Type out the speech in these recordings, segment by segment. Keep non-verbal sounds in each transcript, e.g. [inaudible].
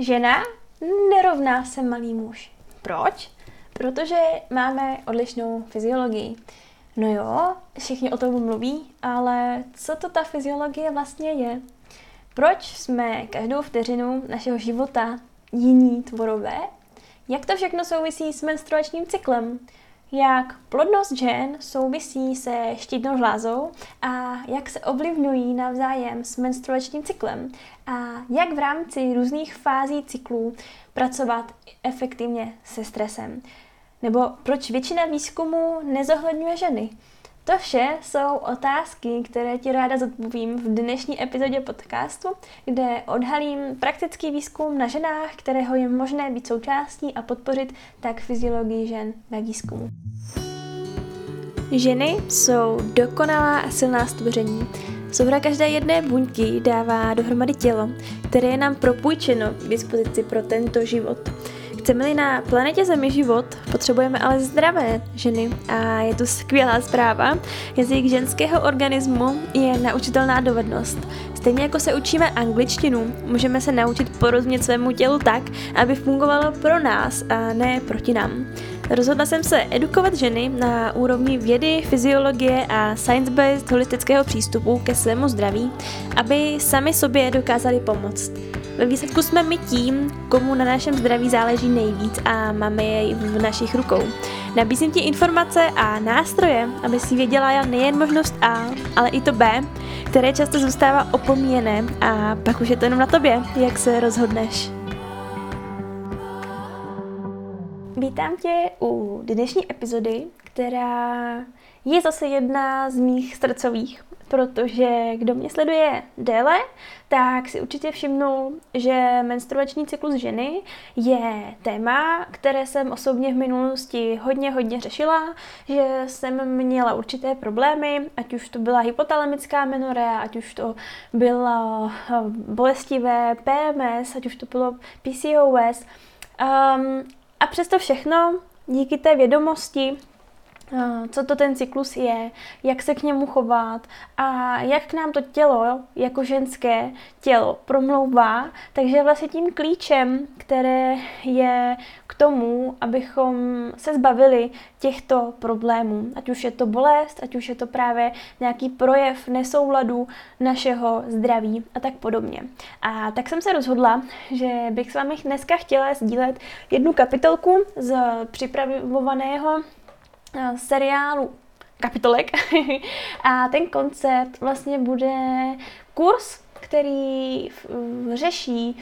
Žena nerovná se malý muž. Proč? Protože máme odlišnou fyziologii. No jo, všichni o tom mluví, ale co to ta fyziologie vlastně je? Proč jsme každou vteřinu našeho života jiní tvorové? Jak to všechno souvisí s menstruačním cyklem? Jak plodnost žen souvisí se štítnou žlázou a jak se ovlivňují navzájem s menstruačním cyklem a jak v rámci různých fází cyklů pracovat efektivně se stresem. Nebo proč většina výzkumu nezohledňuje ženy? To vše jsou otázky, které ti ráda zodpovím v dnešní epizodě podcastu, kde odhalím praktický výzkum na ženách, kterého je možné být součástí a podpořit tak fyziologii žen ve výzkumu. Ženy jsou dokonalá a silná stvoření. Souhra každé jedné buňky dává dohromady tělo, které je nám propůjčeno k dispozici pro tento život. Chceme-li na planetě Zemi život, potřebujeme ale zdravé ženy a je tu skvělá zpráva. Jazyk ženského organismu je naučitelná dovednost. Stejně jako se učíme angličtinu, můžeme se naučit porozumět svému tělu tak, aby fungovalo pro nás a ne proti nám. Rozhodla jsem se edukovat ženy na úrovni vědy, fyziologie a science-based holistického přístupu ke svému zdraví, aby sami sobě dokázali pomoct. Ve výsledku jsme my tím, komu na našem zdraví záleží nejvíc a máme jej v našich rukou. Nabízím ti informace a nástroje, aby si věděla nejen možnost A, ale i to B, které často zůstává opomíjené a pak už je to jenom na tobě, jak se rozhodneš. Vítám tě u dnešní epizody, která je zase jedna z mých srdcových, protože kdo mě sleduje déle, tak si určitě všimnul, že menstruační cyklus ženy je téma, které jsem osobně v minulosti hodně, hodně řešila, že jsem měla určité problémy, ať už to byla hypotalamická menorea, ať už to bylo eh, bolestivé PMS, ať už to bylo PCOS. Um, a přesto všechno, díky té vědomosti, co to ten cyklus je, jak se k němu chovat a jak k nám to tělo, jako ženské tělo, promlouvá. Takže vlastně tím klíčem, které je k tomu, abychom se zbavili těchto problémů, ať už je to bolest, ať už je to právě nějaký projev nesouladu našeho zdraví a tak podobně. A tak jsem se rozhodla, že bych s vámi dneska chtěla sdílet jednu kapitolku z připravovaného Eh, seriálu kapitolek [laughs] a ten koncept vlastně bude kurz, který řeší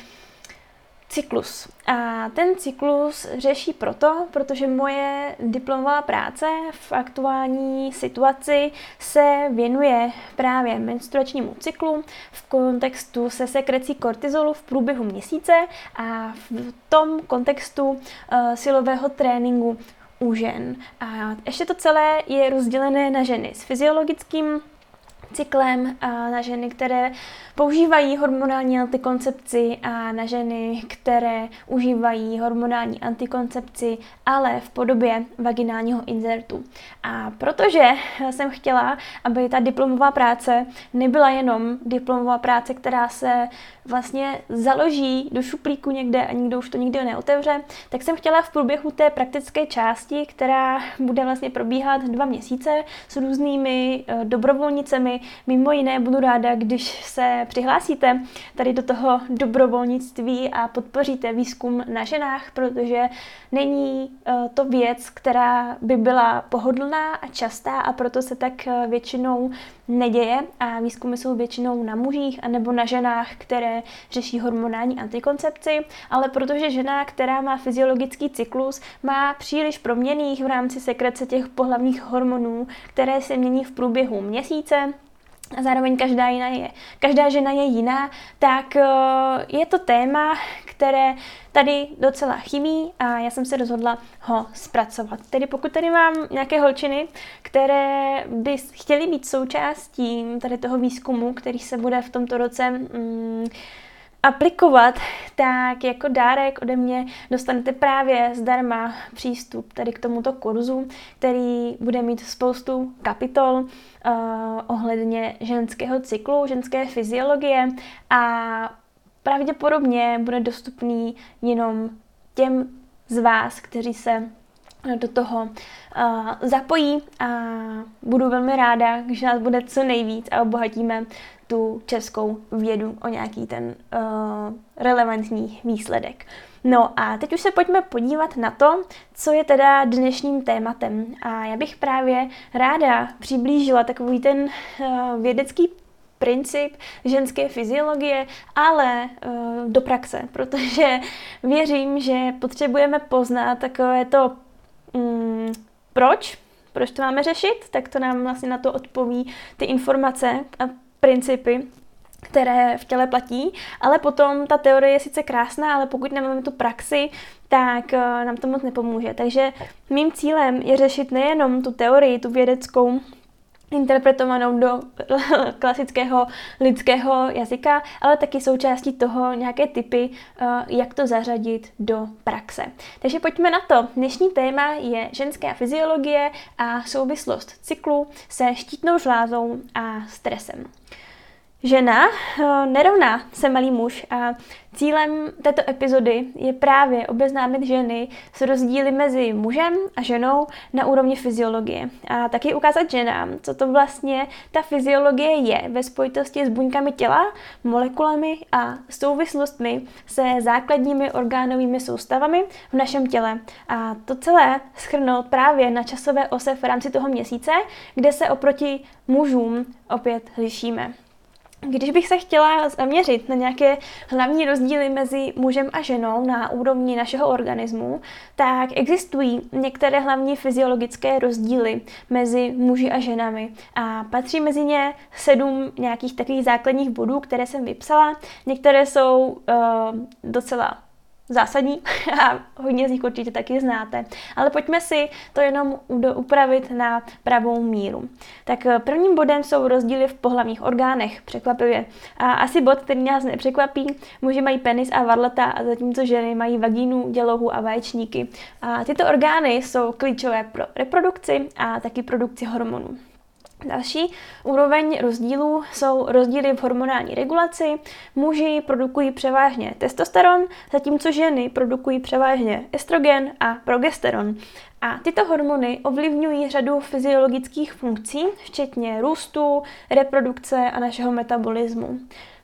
cyklus. A ten cyklus řeší proto, protože moje diplomová práce v aktuální situaci se věnuje právě menstruačnímu cyklu v kontextu se sekrecí kortizolu v průběhu měsíce a v tom kontextu uh, silového tréninku u žen. A ještě to celé je rozdělené na ženy s fyziologickým cyklem a na ženy, které používají hormonální antikoncepci a na ženy, které užívají hormonální antikoncepci, ale v podobě vaginálního inzertu. A protože jsem chtěla, aby ta diplomová práce nebyla jenom diplomová práce, která se vlastně založí do šuplíku někde a nikdo už to nikdy neotevře, tak jsem chtěla v průběhu té praktické části, která bude vlastně probíhat dva měsíce s různými eh, mimo jiné budu ráda, když se přihlásíte tady do toho dobrovolnictví a podpoříte výzkum na ženách, protože není eh, to věc, která by byla pohodlná a častá a proto se tak eh, většinou neděje. A výzkumy jsou většinou na mužích anebo na ženách, které řeší hormonální antikoncepci, ale protože žena, která má fyziologický cyklus, má příliš proměných v rámci sekrece těch pohlavních hormonů, které se mění v průběhu měsíce, a zároveň každá, jiná je, každá žena je jiná, tak eh, je to téma, které tady docela chybí a já jsem se rozhodla ho zpracovat. Tedy pokud tady mám nějaké holčiny, které by chtěly být součástí tady toho výzkumu, který se bude v tomto roce mm, aplikovat, tak jako dárek ode mě dostanete právě zdarma přístup tady k tomuto kurzu, který bude mít spoustu kapitol uh, ohledně ženského cyklu, ženské fyziologie a pravděpodobně bude dostupný jenom těm z vás, kteří se do toho uh, zapojí a budu velmi ráda, když nás bude co nejvíc a obohatíme tu českou vědu o nějaký ten uh, relevantní výsledek. No a teď už se pojďme podívat na to, co je teda dnešním tématem. A já bych právě ráda přiblížila takový ten uh, vědecký princip ženské fyziologie, ale uh, do praxe, protože věřím, že potřebujeme poznat takové to um, proč, proč to máme řešit, tak to nám vlastně na to odpoví ty informace a principy, které v těle platí, ale potom ta teorie je sice krásná, ale pokud nemáme tu praxi, tak uh, nám to moc nepomůže. Takže mým cílem je řešit nejenom tu teorii, tu vědeckou interpretovanou do [laughs] klasického lidského jazyka, ale taky součástí toho nějaké typy, eh, jak to zařadit do praxe. Takže pojďme na to. Dnešní téma je ženská fyziologie a souvislost cyklu se štítnou žlázou a stresem. Žena eh, nerovná se malý muž a cílem této epizody je právě obeznámit ženy s rozdíly mezi mužem a ženou na úrovni fyziologie a taky ukázat ženám, co to vlastně ta fyziologie je ve spojitosti s buňkami těla, molekulami a souvislostmi se základními orgánovými soustavami v našem těle. A to celé schrnout právě na časové ose v rámci toho měsíce, kde se oproti mužům opět lišíme. Když bych se chtěla zaměřit na nějaké hlavní rozdíly mezi mužem a ženou na úrovni našeho organismu, tak existují některé hlavní fyziologické rozdíly mezi muži a ženami a patří mezi ně sedm nějakých takových základních bodů, které jsem vypsala. Některé jsou uh, docela zásadní [laughs] a hodně z nich určitě taky znáte. Ale pojďme si to jenom upravit na pravou míru. Tak eh, prvním bodem jsou rozdíly v pohlavních orgánech, překvapivě. A asi bod, který nás nepřekvapí, muži mají penis a varlata a zatímco ženy mají vagínu, dělohu a vaječníky. A tyto orgány jsou klíčové pro reprodukci a taky produkci hormonů. Další úroveň rozdílů jsou rozdíly v hormonální regulaci. Muži produkují převážně testosteron, zatímco ženy produkují převážně estrogen a progesteron. A tyto hormony ovlivňují řadu fyziologických funkcí, včetně růstu, reprodukce a našeho metabolismu.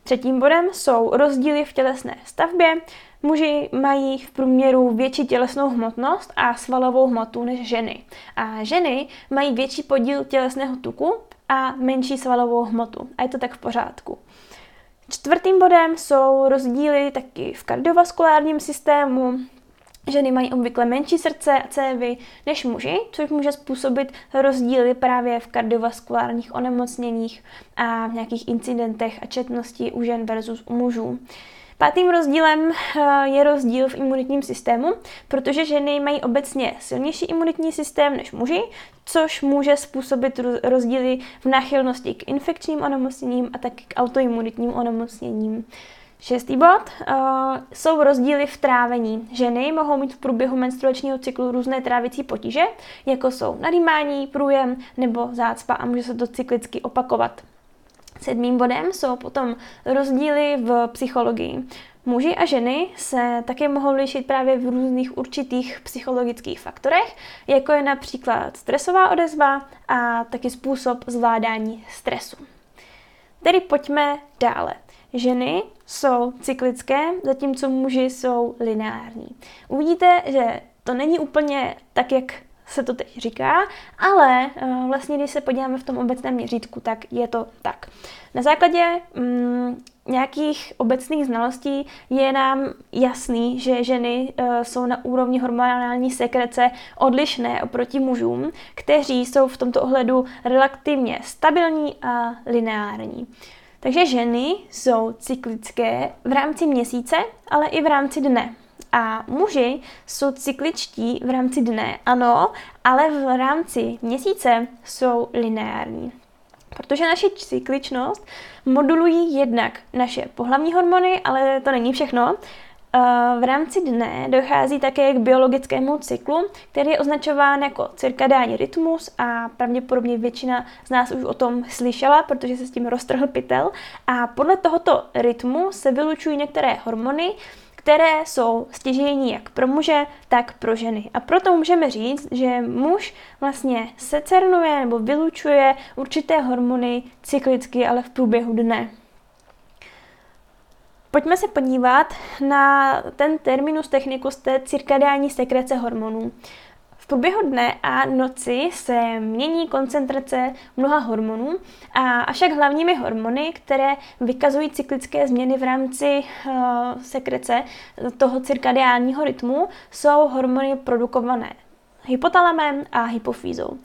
Třetím bodem jsou rozdíly v tělesné stavbě. Muži mají v průměru větší tělesnou hmotnost a svalovou hmotu než ženy. A ženy mají větší podíl tělesného tuku a menší svalovou hmotu. A je to tak v pořádku. Čtvrtým bodem jsou rozdíly taky v kardiovaskulárním systému. Ženy mají obvykle menší srdce a cévy než muži, což může způsobit rozdíly právě v kardiovaskulárních onemocněních a v nějakých incidentech a četnosti u žen versus u mužů. Pátým rozdílem eh, je rozdíl v imunitním systému, protože ženy mají obecně silnější imunitní systém než muži, což může způsobit rozdíly v náchylnosti k infekčním onemocněním a taky k autoimunitním onemocněním. Šestý bod uh, jsou rozdíly v trávení. Ženy mohou mít v průběhu menstruačního cyklu různé trávicí potíže, jako jsou nadýmání, průjem nebo zácpa a může se to cyklicky opakovat. Sedmým bodem jsou potom rozdíly v psychologii. Muži a ženy se také mohou lišit právě v různých určitých psychologických faktorech, jako je například stresová odezva a taky způsob zvládání stresu. Tedy pojďme dále. Ženy jsou cyklické, zatímco muži jsou lineární. Uvidíte, že to není úplně tak, jak se to teď říká, ale uh, vlastně, když se podíváme v tom obecném měřítku, tak je to tak. Na základě um, nějakých obecných znalostí je nám jasný, že ženy uh, jsou na úrovni hormonální sekrece odlišné oproti mužům, kteří jsou v tomto ohledu relativně stabilní a lineární. Takže ženy jsou cyklické v rámci měsíce, ale i v rámci dne. A muži jsou cykličtí v rámci dne, ano, ale v rámci měsíce jsou lineární. Protože naše cykličnost modulují jednak naše pohlavní hormony, ale to není všechno. v rámci dne dochází také k biologickému cyklu, který je označován jako cirkadiální rytmus a pravděpodobně většina z nás už o tom slyšela, protože se s tím roztrhl pytel. A podle tohoto rytmu se vylučují některé hormony, které jsou stěžejní jak pro muže, tak pro ženy. A proto můžeme říct, že muž vlastně secernuje nebo vylučuje určité hormony cyklicky, ale v průběhu dne. Pojďme se podívat na ten terminus technicus té cirkadiální sekrece hormonů. V průběhu dne a noci se mění koncentrace mnoha hormonů, a avšak hlavními hormony, které vykazují cyklické změny v rámci uh, sekrece toho cirkadiálního rytmu, jsou hormony produkované hypotalamem a hypofýzou.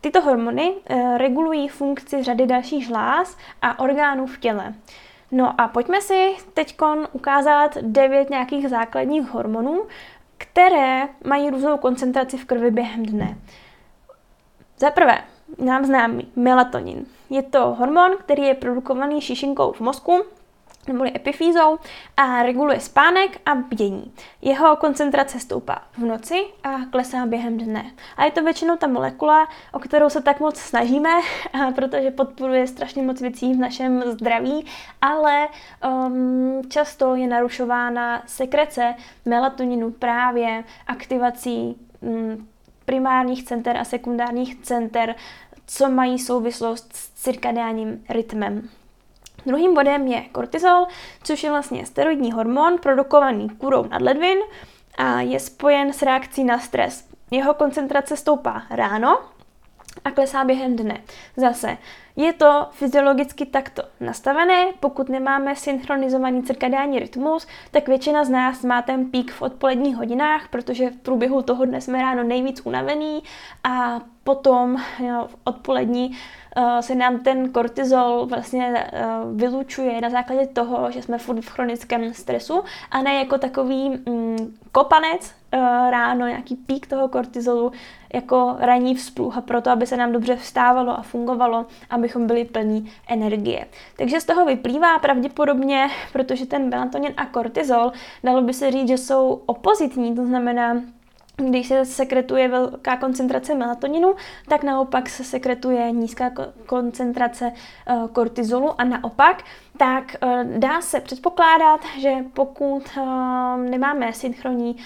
Tyto hormony uh, regulují funkci řady dalších žláz a orgánů v těle. No a pojďme si teď ukázat devět nějakých základních hormonů, které mají různou koncentraci v krvi během dne. Za prvé, nám známý melatonin. Je to hormon, který je produkovaný šišinkou v mozku neboli epifýzou a reguluje spánek a bdění. Jeho koncentrace stoupá v noci a klesá během dne. A je to většinou ta molekula, o kterou se tak moc snažíme, [laughs] protože podporuje strašně moc věcí v našem zdraví, ale um, často je narušována sekrece melatoninu právě aktivací um, primárních center a sekundárních center, co mají souvislost s cirkadiánním rytmem. Druhým bodem je kortizol, což je vlastně steroidní hormon produkovaný kůrou nadledvin a je spojen s reakcí na stres. Jeho koncentrace stoupá ráno a klesá během dne. Zase je to fyziologicky takto nastavené, pokud nemáme synchronizovaný cirkadiální rytmus, tak většina z nás má ten pík v odpoledních hodinách, protože v průběhu toho dne jsme ráno nejvíc unavený a potom jo, v odpolední uh, se nám ten kortizol vlastně uh, vylučuje na základě toho, že jsme furt v chronickém stresu. A ne jako takový um, kopanec uh, ráno, nějaký pík toho kortizolu jako ranní vzpluh. A proto, aby se nám dobře vstávalo a fungovalo, abychom byli plní energie. Takže z toho vyplývá pravděpodobně, protože ten melatonin a kortizol, dalo by se říct, že jsou opozitní, to znamená, když se sekretuje velká koncentrace melatoninu, tak naopak se sekretuje nízká koncentrace eh, kortizolu a naopak, tak eh, dá se předpokládat, že pokud eh, nemáme synchronní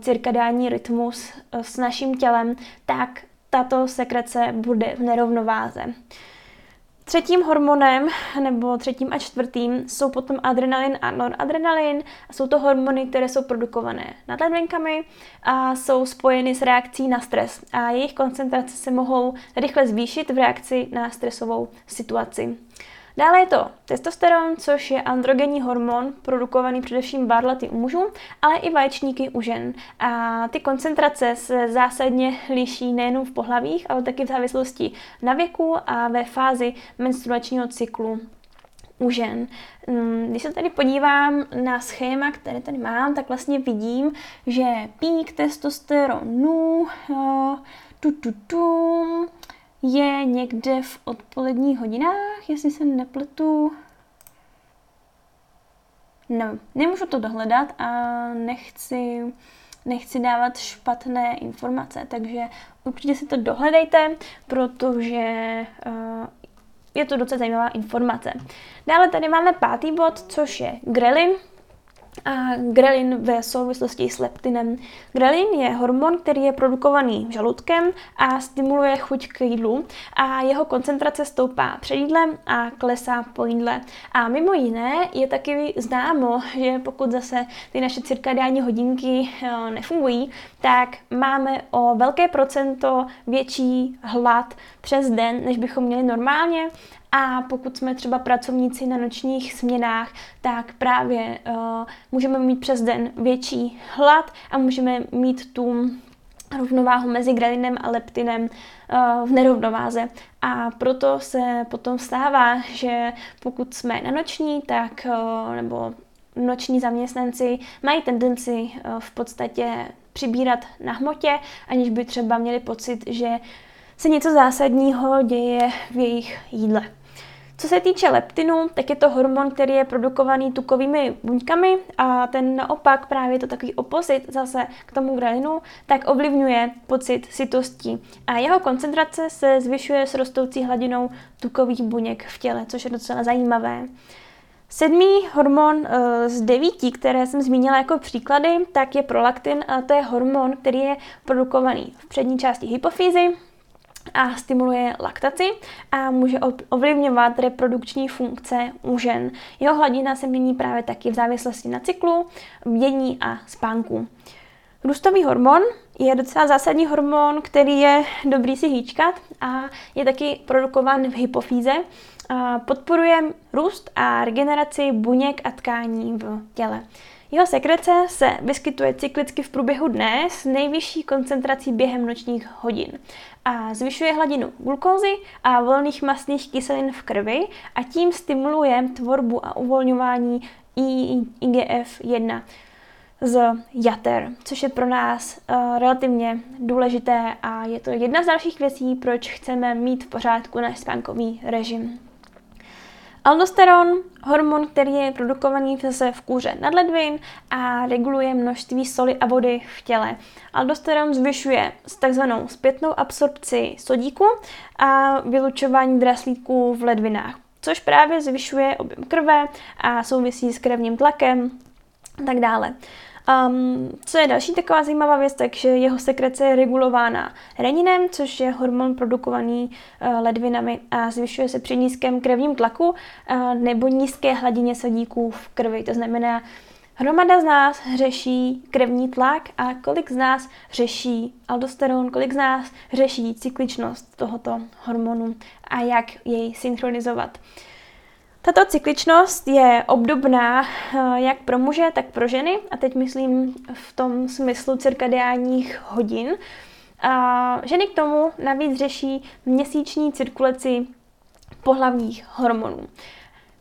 cirkadiální rytmus s naším tělem, tak tato sekrece bude v nerovnováze. Třetím hormonem, nebo třetím a čtvrtým, jsou potom adrenalin a noradrenalin. Jsou to hormony, které jsou produkované nad ledvinkami a jsou spojeny s reakcí na stres. A jejich koncentrace se mohou rychle zvýšit v reakci na stresovou situaci. Dále je to testosteron, což je androgenní hormon produkovaný především barlety u mužů, ale i vaječníky u žen. A ty koncentrace se zásadně liší nejen v pohlavích, ale taky v závislosti na věku a ve fázi menstruačního cyklu u žen. Mm, když se tady podívám na schéma, které tady mám, tak vlastně vidím, že pík testosteronu tu, tu, tu, je někde v odpoledních hodinách, jestli se nepletu. No, nemůžu to dohledat a nechci, nechci dávat špatné informace, takže určitě si to dohledejte, protože uh, je to docela zajímavá informace. Dále tady máme pátý bod, což je grelin, a grelin ve souvislosti s leptinem. Grelin je hormon, který je produkovaný žaludkem a stimuluje chuť k jídlu a jeho koncentrace stoupá před jídlem a klesá po jídle. A mimo jiné je taky známo, že pokud zase ty naše cirkadiální hodinky eh, nefungují, tak máme o velké procento větší hlad přes den, než bychom měli normálně a pokud jsme třeba pracovníci na nočních směnách, tak právě uh, můžeme mít přes den větší hlad a můžeme mít tu rovnováhu mezi grelinem a leptinem uh, v nerovnováze. A proto se potom stává, že pokud jsme na noční, tak uh, nebo noční zaměstnanci mají tendenci v podstatě přibírat na hmotě, aniž by třeba měli pocit, že se něco zásadního děje v jejich jídle. Co se týče leptinu, tak je to hormon, který je produkovaný tukovými buňkami a ten naopak právě to takový opozit zase k tomu grelinu, tak ovlivňuje pocit sytosti. A jeho koncentrace se zvyšuje s rostoucí hladinou tukových buněk v těle, což je docela zajímavé. Sedmý hormon uh, z devíti, které jsem zmínila jako příklady, tak je prolaktin a to je hormon, který je produkovaný v přední části hypofýzy a stimuluje laktaci a může ovlivňovat reprodukční funkce u žen. Jeho hladina se mění právě taky v závislosti na cyklu, bdění a spánku. Růstový hormon je docela zásadní hormon, který je dobrý si hýčkat a je taky produkován v hypofýze. Podporuje růst a regeneraci buněk a tkání v těle. Jeho sekrece se vyskytuje cyklicky v průběhu dne s nejvyšší koncentrací během nočních hodin a zvyšuje hladinu glukózy a volných mastných kyselin v krvi a tím stimuluje tvorbu a uvolňování IGF-1 z jater, což je pro nás uh, relativně důležité a je to jedna z dalších věcí, proč chceme mít v pořádku náš spánkový režim. Aldosteron, hormon, který je produkovaný zase v kůře nadledvin a reguluje množství soli a vody v těle. Aldosteron zvyšuje takzvanou zpětnou absorpci sodíku a vylučování draslíků v ledvinách, což právě zvyšuje objem krve a souvisí s krevním tlakem a tak dále. Um, co je další taková zajímavá věc, takže jeho sekrece je regulována reninem, což je hormon produkovaný uh, ledvinami a zvyšuje se při nízkém krevním tlaku uh, nebo nízké hladině sodíků v krvi. To znamená, Hromada z nás řeší krevní tlak a kolik z nás řeší aldosteron, kolik z nás řeší cykličnost tohoto hormonu a jak jej synchronizovat. Tato cykličnost je obdobná eh, jak pro muže, tak pro ženy, a teď myslím v tom smyslu cirkadiánních hodin. A ženy k tomu navíc řeší měsíční cirkulaci pohlavních hormonů.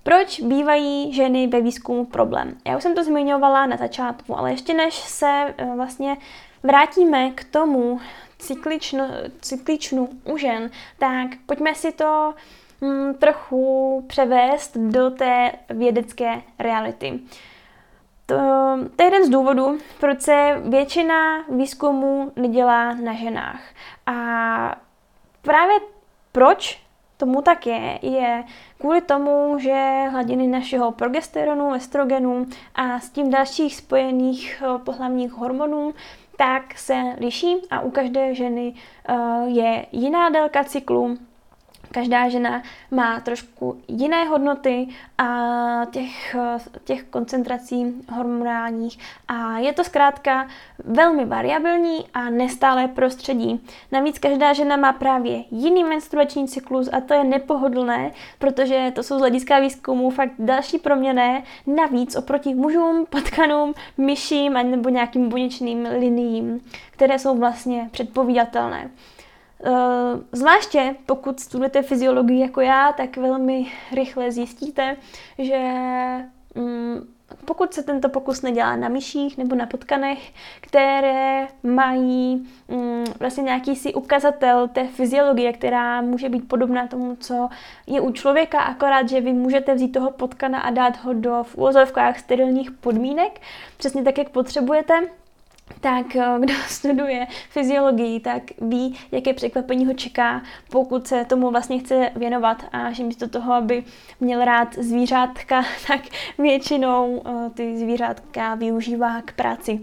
Proč bývají ženy ve výzkumu problém? Já už jsem to zmiňovala na začátku, ale ještě než se eh, vlastně vrátíme k tomu cyklično, cykličnu u žen, tak pojďme si to hm, trochu převést do té vědecké reality. To, to je jeden z důvodů, proč se většina výzkumů nedělá na ženách. A právě proč tomu tak je, je kvůli tomu, že hladiny našeho progesteronu, estrogenu a s tím dalších spojených eh, pohlavních hormonů tak se liší a u každé ženy uh, je jiná délka cyklu, Každá žena má trošku jiné hodnoty a těch, těch koncentrací hormonálních a je to zkrátka velmi variabilní a nestálé prostředí. Navíc každá žena má právě jiný menstruační cyklus a to je nepohodlné, protože to jsou z hlediska výzkumu fakt další proměny, navíc oproti mužům, potkanům, myším nebo nějakým buněčným liniím, které jsou vlastně předpovídatelné. Eh, zvláště pokud studujete fyziologii jako já, tak velmi rychle zjistíte, že mm, pokud se tento pokus nedělá na myších nebo na potkanech, které mají mm, vlastně nějaký si ukazatel té fyziologie, která může být podobná tomu, co je u člověka, akorát, že vy můžete vzít toho potkana a dát ho do v úvozovkách sterilních podmínek, přesně tak, jak potřebujete, tak eh, kdo [laughs] studuje fyziologii, tak ví, jaké překvapení ho čeká, pokud se tomu vlastně chce věnovat a že místo toho, aby měl rád zvířátka, [laughs] tak většinou eh, ty zvířátka využívá k práci.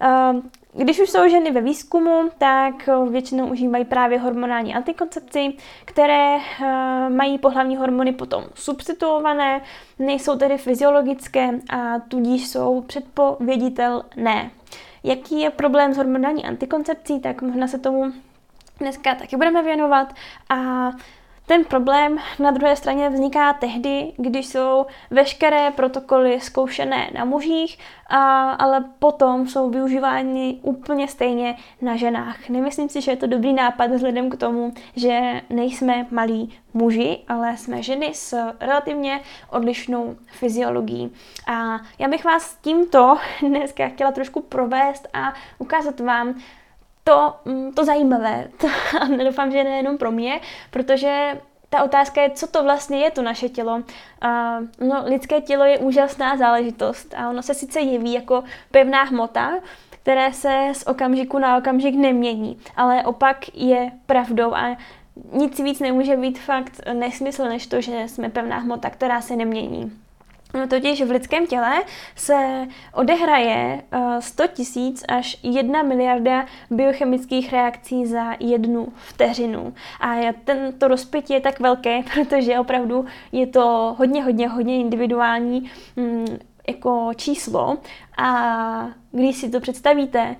Eh, když už jsou ženy ve výzkumu, tak většinou užívají právě hormonální antikoncepci, které mají pohlavní hormony potom substituované, nejsou tedy fyziologické a tudíž jsou předpověditelné. Jaký je problém s hormonální antikoncepcí, tak možná se tomu dneska taky budeme věnovat. A ten problém na druhé straně vzniká tehdy, když jsou veškeré protokoly zkoušené na mužích, a, ale potom jsou využívány úplně stejně na ženách. Nemyslím si, že je to dobrý nápad vzhledem k tomu, že nejsme malí muži, ale jsme ženy s relativně odlišnou fyziologií. A já bych vás tímto dneska chtěla trošku provést a ukázat vám, to, mm, to zajímavé. [laughs] A doufám, že nejenom pro mě, protože ta otázka je, co to vlastně je to naše tělo. No, lidské tělo je úžasná záležitost a ono se sice jeví jako pevná hmota, které se z okamžiku na okamžik nemění, ale opak je pravdou a nic víc nemůže být fakt nesmysl, než to, že jsme pevná hmota, která se nemění. No totiž v lidském těle se odehraje 100 eh, tisíc až 1 miliarda biochemických reakcí za jednu vteřinu. A tento rozpětí je tak velké, [laughs] protože opravdu je to hodně, hodně, hodně individuální mm, jako číslo. A když si to představíte,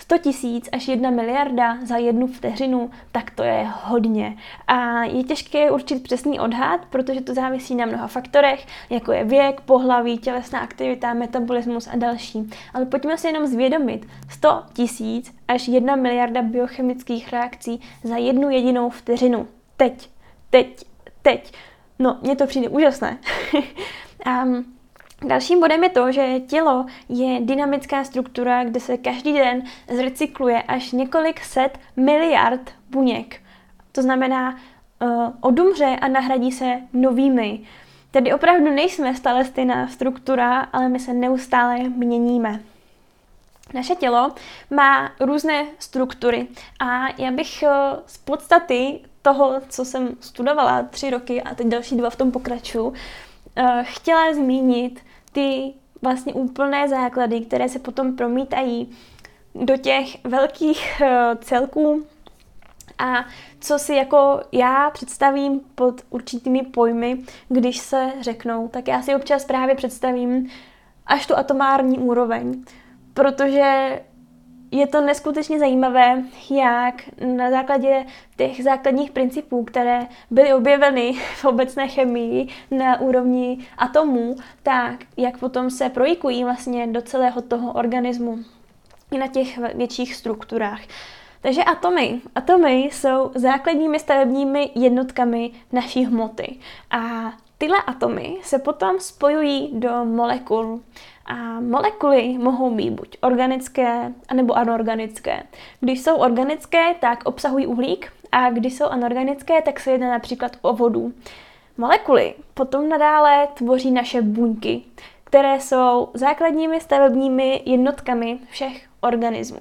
100 tisíc až 1 miliarda za jednu vteřinu, tak to je hodně. A je těžké určit přesný odhad, protože to závisí na mnoha faktorech, jako je věk, pohlaví, tělesná aktivita, metabolismus a další. Ale pojďme si jenom zvědomit, 100 tisíc až 1 miliarda biochemických reakcí za jednu jedinou vteřinu. Teď, teď, teď. No, mně to přijde úžasné. [laughs] um, Dalším bodem je to, že tělo je dynamická struktura, kde se každý den zrecykluje až několik set miliard buněk. To znamená, uh, odumře a nahradí se novými. Tedy opravdu nejsme stále stejná struktura, ale my se neustále měníme. Naše tělo má různé struktury a já bych uh, z podstaty toho, co jsem studovala tři roky a teď další dva v tom pokračuju, uh, chtěla zmínit ty vlastně úplné základy, které se potom promítají do těch velkých uh, celků. A co si jako já představím pod určitými pojmy, když se řeknou, tak já si občas právě představím až tu atomární úroveň, protože je to neskutečně zajímavé, jak na základě těch základních principů, které byly objeveny [laughs] v obecné chemii na úrovni atomů, tak jak potom se projikují vlastně do celého toho organismu i na těch větších strukturách. Takže atomy. Atomy jsou základními stavebními jednotkami naší hmoty. A tyhle atomy se potom spojují do molekul. A molekuly mohou být buď organické, anebo anorganické. Když jsou organické, tak obsahují uhlík a když jsou anorganické, tak se jedná například o vodu. Molekuly potom nadále tvoří naše buňky, které jsou základními stavebními jednotkami všech organismů.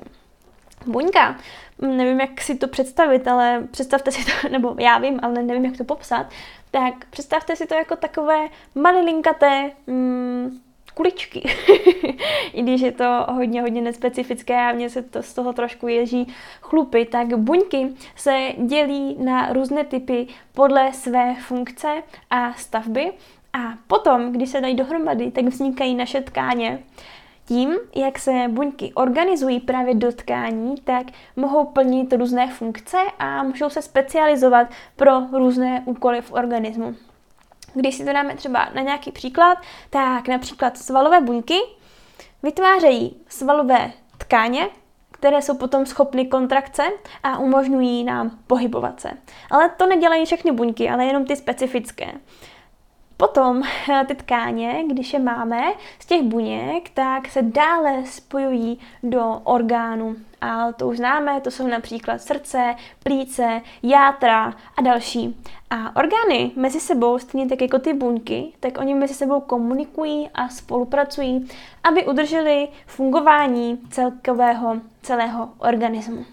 Buňka, nevím, jak si to představit, ale představte si to, [laughs] nebo já vím, ale nevím, jak to popsat, tak představte si to jako takové malilinkaté mm, kuličky. [laughs] I když je to hodně, hodně nespecifické a mně se to z toho trošku ježí chlupy, tak buňky se dělí na různé typy podle své funkce a stavby. A potom, když se dají dohromady, tak vznikají naše tkáně. Tím, jak se buňky organizují právě do tkání, tak mohou plnit různé funkce a můžou se specializovat pro různé úkoly v organismu. Když si to dáme třeba na nějaký příklad, tak například svalové buňky vytvářejí svalové tkáně, které jsou potom schopny kontrakce a umožňují nám pohybovat se. Ale to nedělají všechny buňky, ale jenom ty specifické. Potom eh, ty tkáně, když je máme z těch buněk, tak se dále spojují do orgánů. A to už známe, to jsou například srdce, plíce, játra a další. A orgány mezi sebou, stejně tak jako ty buňky, tak oni mezi sebou komunikují a spolupracují, aby udrželi fungování celkového celého organismu.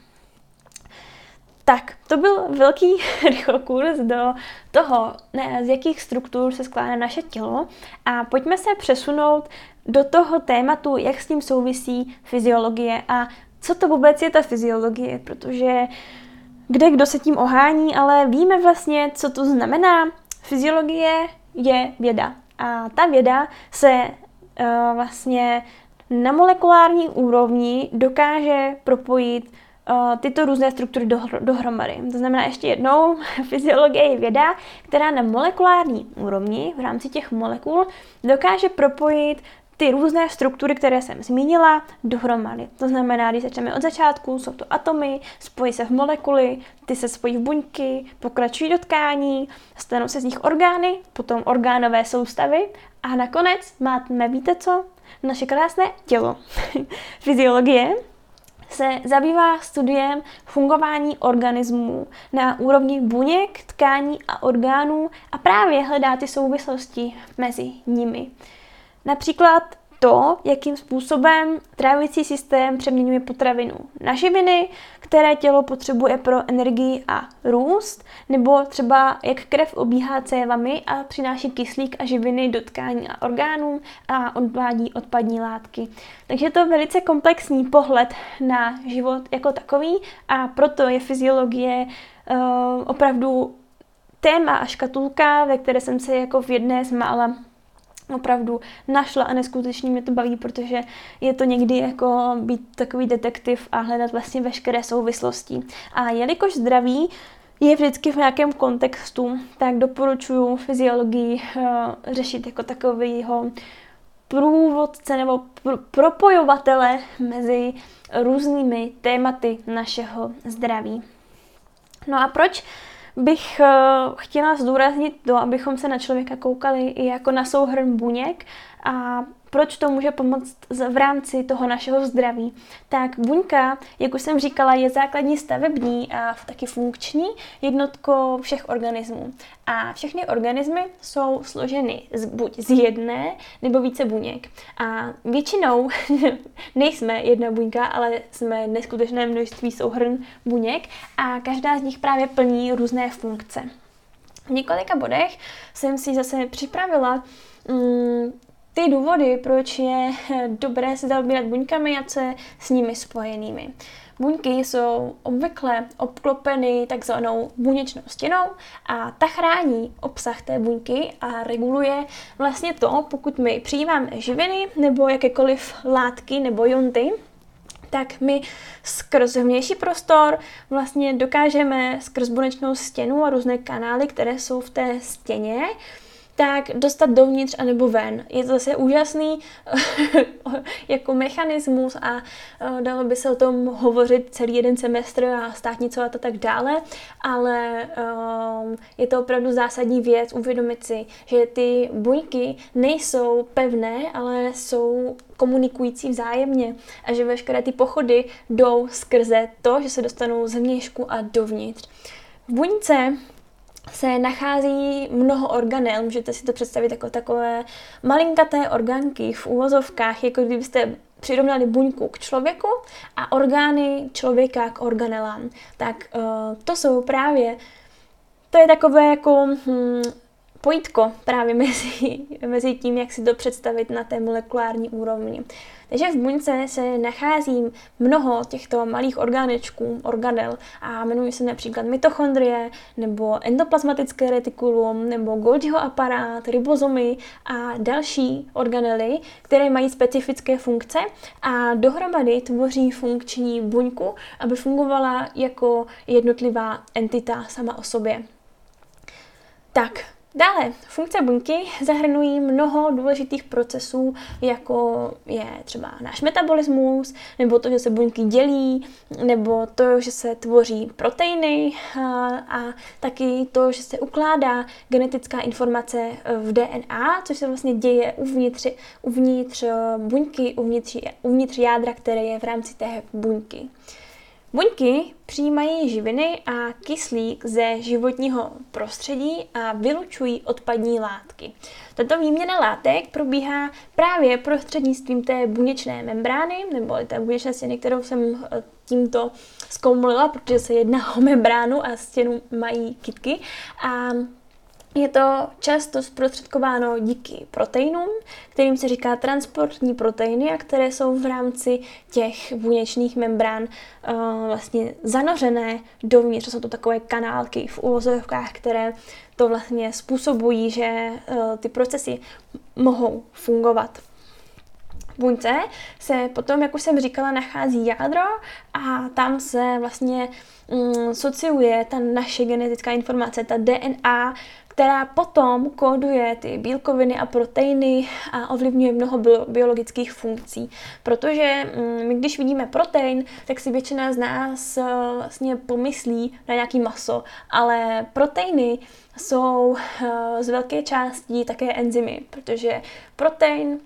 Tak, to byl velký [laughs] rychlokurs do toho, ne, z jakých struktur se skládá naše tělo a pojďme se přesunout do toho tématu, jak s tím souvisí fyziologie a co to vůbec je ta fyziologie, protože kde kdo se tím ohání, ale víme vlastně, co to znamená. Fyziologie je věda a ta věda se uh, vlastně na molekulární úrovni dokáže propojit uh, tyto různé struktury do, dohromady. To znamená ještě jednou, [laughs] fyziologie je věda, která na molekulární úrovni v rámci těch molekul dokáže propojit ty různé struktury, které jsem zmínila, dohromady. To znamená, když začneme od začátku, jsou to atomy, spojí se v molekuly, ty se spojí v buňky, pokračují do tkání, stanou se z nich orgány, potom orgánové soustavy a nakonec máme, víte co? Naše krásné tělo. [laughs] Fyziologie se zabývá studiem fungování organismů na úrovni buněk, tkání a orgánů a právě hledá ty souvislosti mezi nimi. Například to, jakým způsobem trávicí systém přeměňuje potravinu na živiny, které tělo potřebuje pro energii a růst, nebo třeba jak krev obíhá cévami a přináší kyslík a živiny do tkání a orgánů a odvádí odpadní látky. Takže to je velice komplexní pohled na život jako takový a proto je fyziologie uh, opravdu téma a škatulka, ve které jsem se jako v jedné z mála opravdu našla a neskutečně mě to baví, protože je to někdy jako být takový detektiv a hledat vlastně veškeré souvislosti. A jelikož zdraví je vždycky v nějakém kontextu, tak doporučuji fyziologii uh, řešit jako takovýho průvodce nebo pr- propojovatele mezi různými tématy našeho zdraví. No a proč bych uh, chtěla zdůraznit to, abychom se na člověka koukali i jako na souhrn buněk a proč to může pomoct v rámci toho našeho zdraví. Tak buňka, jak už jsem říkala, je základní stavební a taky funkční jednotko všech organismů. A všechny organismy jsou složeny z, buď z jedné nebo více buněk. A většinou [laughs] nejsme jedna buňka, ale jsme neskutečné množství souhrn buněk a každá z nich právě plní různé funkce. V několika bodech jsem si zase připravila mm, ty důvody, proč je [laughs] dobré se zaobírat buňkami a co je s nimi spojenými. Buňky jsou obvykle obklopeny takzvanou buněčnou stěnou a ta chrání obsah té buňky a reguluje vlastně to, pokud my přijímáme živiny nebo jakékoliv látky nebo jonty, tak my skrz vnější prostor vlastně dokážeme skrz buněčnou stěnu a různé kanály, které jsou v té stěně, tak dostat dovnitř anebo ven. Je to zase úžasný [laughs] jako mechanismus a uh, dalo by se o tom hovořit celý jeden semestr a státnicovat a tak dále, ale um, je to opravdu zásadní věc uvědomit si, že ty buňky nejsou pevné, ale jsou komunikující vzájemně a že veškeré ty pochody jdou skrze to, že se dostanou z vnějšku a dovnitř. V buňce se nachází mnoho organel. Můžete si to představit jako takové malinkaté orgánky v úvozovkách, jako kdybyste přirovnali buňku k člověku a orgány člověka k organelám. Tak uh, to jsou právě, to je takové jako hm, pojítko právě [laughs] mezi, mezi tím, jak si to představit na té molekulární úrovni. Takže v buňce se nachází mnoho těchto malých orgánečků, organel a jmenují se například mitochondrie, nebo endoplazmatické retikulum, nebo Golgiho aparát, ribozomy a další organely, které mají specifické funkce a dohromady tvoří funkční buňku, aby fungovala jako jednotlivá entita sama o sobě. Tak, Dále, funkce buňky zahrnují mnoho důležitých procesů, jako je třeba náš metabolismus, nebo to, že se buňky dělí, nebo to, že se tvoří proteiny a, a taky to, že se ukládá genetická informace v DNA, což se vlastně děje uvnitř, uvnitř buňky, uvnitř, uvnitř jádra, které je v rámci té buňky. Buňky přijímají živiny a kyslík ze životního prostředí a vylučují odpadní látky. Tato výměna látek probíhá právě prostřednictvím té buněčné membrány, nebo té buněčné stěny, kterou jsem eh, tímto zkoumlila, protože se jedná o membránu a stěnu mají kytky. A je to často zprostředkováno díky proteinům, kterým se říká transportní proteiny a které jsou v rámci těch buněčných membrán uh, vlastně zanořené dovnitř. Jsou to takové kanálky v uvozovkách, které to vlastně způsobují, že uh, ty procesy mohou fungovat. Buňce se potom, jak už jsem říkala, nachází jádro a tam se vlastně mm, sociuje ta naše genetická informace, ta DNA, která potom kóduje ty bílkoviny a proteiny a ovlivňuje mnoho biologických funkcí. Protože mm, my, když vidíme protein, tak si většina z nás eh, vlastně pomyslí na nějaký maso, ale proteiny jsou eh, z velké části také enzymy, protože protein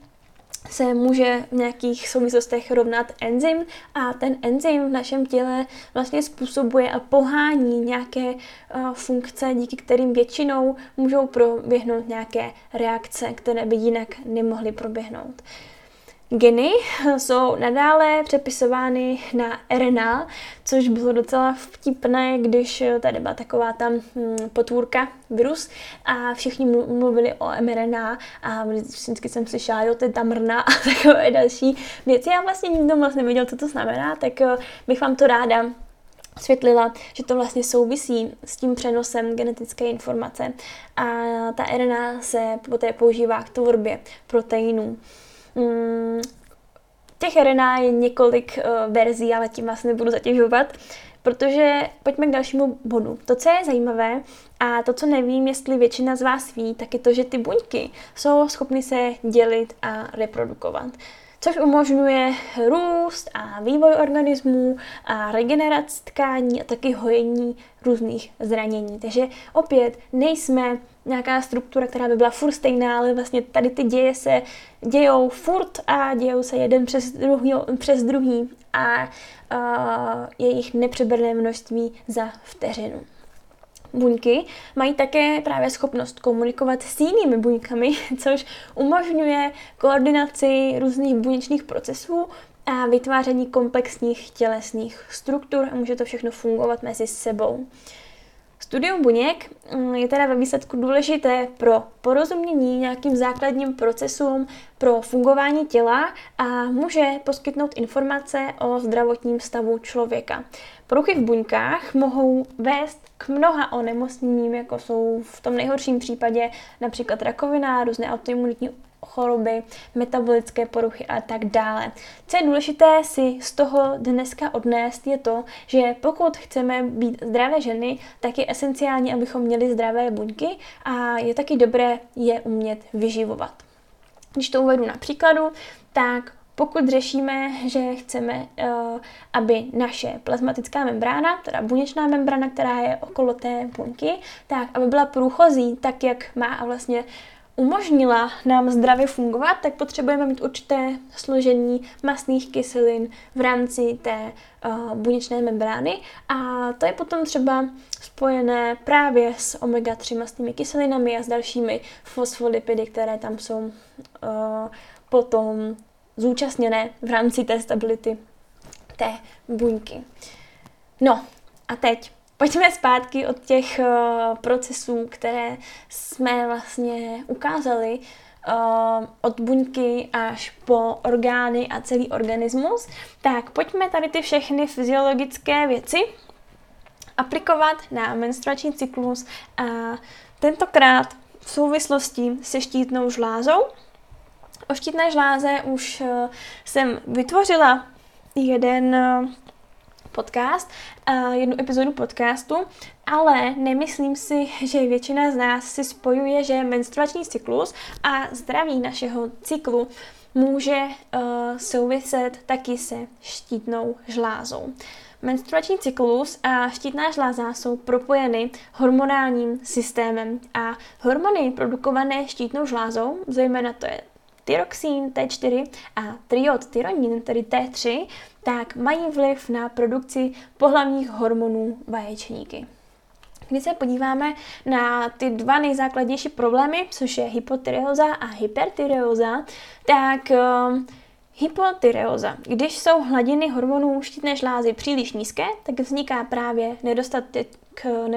se může v nějakých souvislostech rovnat enzym a ten enzym v našem těle vlastně způsobuje a pohání nějaké uh, funkce, díky kterým většinou můžou proběhnout nějaké reakce, které by jinak nemohly proběhnout. Geny jsou nadále přepisovány na RNA, což bylo docela vtipné, když tady byla taková tam hm, potvůrka, virus a všichni mluvili o mRNA a vždycky jsem slyšela, jo, to je tamrna a [laughs] takové další věci. Já vlastně nikdo moc nevěděl, co to znamená, tak eh, bych vám to ráda světlila, že to vlastně souvisí s tím přenosem genetické informace a ta RNA se poté používá k tvorbě proteinů. Mm, těch RNA je několik uh, verzí, ale tím vás nebudu zatěžovat, protože pojďme k dalšímu bodu. To, co je zajímavé a to, co nevím, jestli většina z vás ví, tak je to, že ty buňky jsou schopny se dělit a reprodukovat což umožňuje růst a vývoj organismů a regeneraci tkání a taky hojení různých zranění. Takže opět nejsme nějaká struktura, která by byla furt stejná, ale vlastně tady ty děje se dějou furt a dějou se jeden přes druhý, přes druhý a, a je jich nepřeberné množství za vteřinu. Buňky mají také právě schopnost komunikovat s jinými buňkami, [laughs] což umožňuje koordinaci různých buněčných procesů a vytváření komplexních tělesných struktur a může to všechno fungovat mezi sebou. Studium buněk mm, je teda ve výsledku důležité pro porozumění nějakým základním procesům pro fungování těla a může poskytnout informace o zdravotním stavu člověka. Poruchy v buňkách mohou vést k mnoha onemocněním, jako jsou v tom nejhorším případě například rakovina, různé autoimunitní choroby, metabolické poruchy a tak dále. Co je důležité si z toho dneska odnést je to, že pokud chceme být zdravé ženy, tak je esenciální, abychom měli zdravé buňky a je taky dobré je umět vyživovat. Když to uvedu na příkladu, tak pokud řešíme, že chceme, eh, aby naše plazmatická membrána, teda buněčná membrana, která je okolo té buňky, tak aby byla průchozí, tak jak má a vlastně umožnila nám zdravě fungovat, tak potřebujeme mít určité složení masných kyselin v rámci té uh, buněčné membrány a to je potom třeba spojené právě s omega-3 mastnými kyselinami a s dalšími fosfolipidy, které tam jsou uh, potom zúčastněné v rámci té stability té buňky. No a teď pojďme zpátky od těch uh, procesů, které jsme vlastně ukázali uh, od buňky až po orgány a celý organismus. Tak pojďme tady ty všechny fyziologické věci aplikovat na menstruační cyklus a tentokrát v souvislosti se štítnou žlázou, O štítné žláze už eh, jsem vytvořila jeden eh, podcast, eh, jednu epizodu podcastu, ale nemyslím si, že většina z nás si spojuje, že menstruační cyklus a zdraví našeho cyklu může souviset taky se štítnou žlázou. Menstruační cyklus a štítná žláza jsou propojeny hormonálním systémem a hormony produkované štítnou žlázou, zejména to je tyroxín T4 a triodtyronin, tedy T3, tak mají vliv na produkci pohlavních hormonů vaječníky. Když se podíváme na ty dva nejzákladnější problémy, což je hypotyreoza a hypertyreoza, tak uh, Hypotyreoza. Když jsou hladiny hormonů štítné žlázy příliš nízké, tak vzniká právě nedostatek,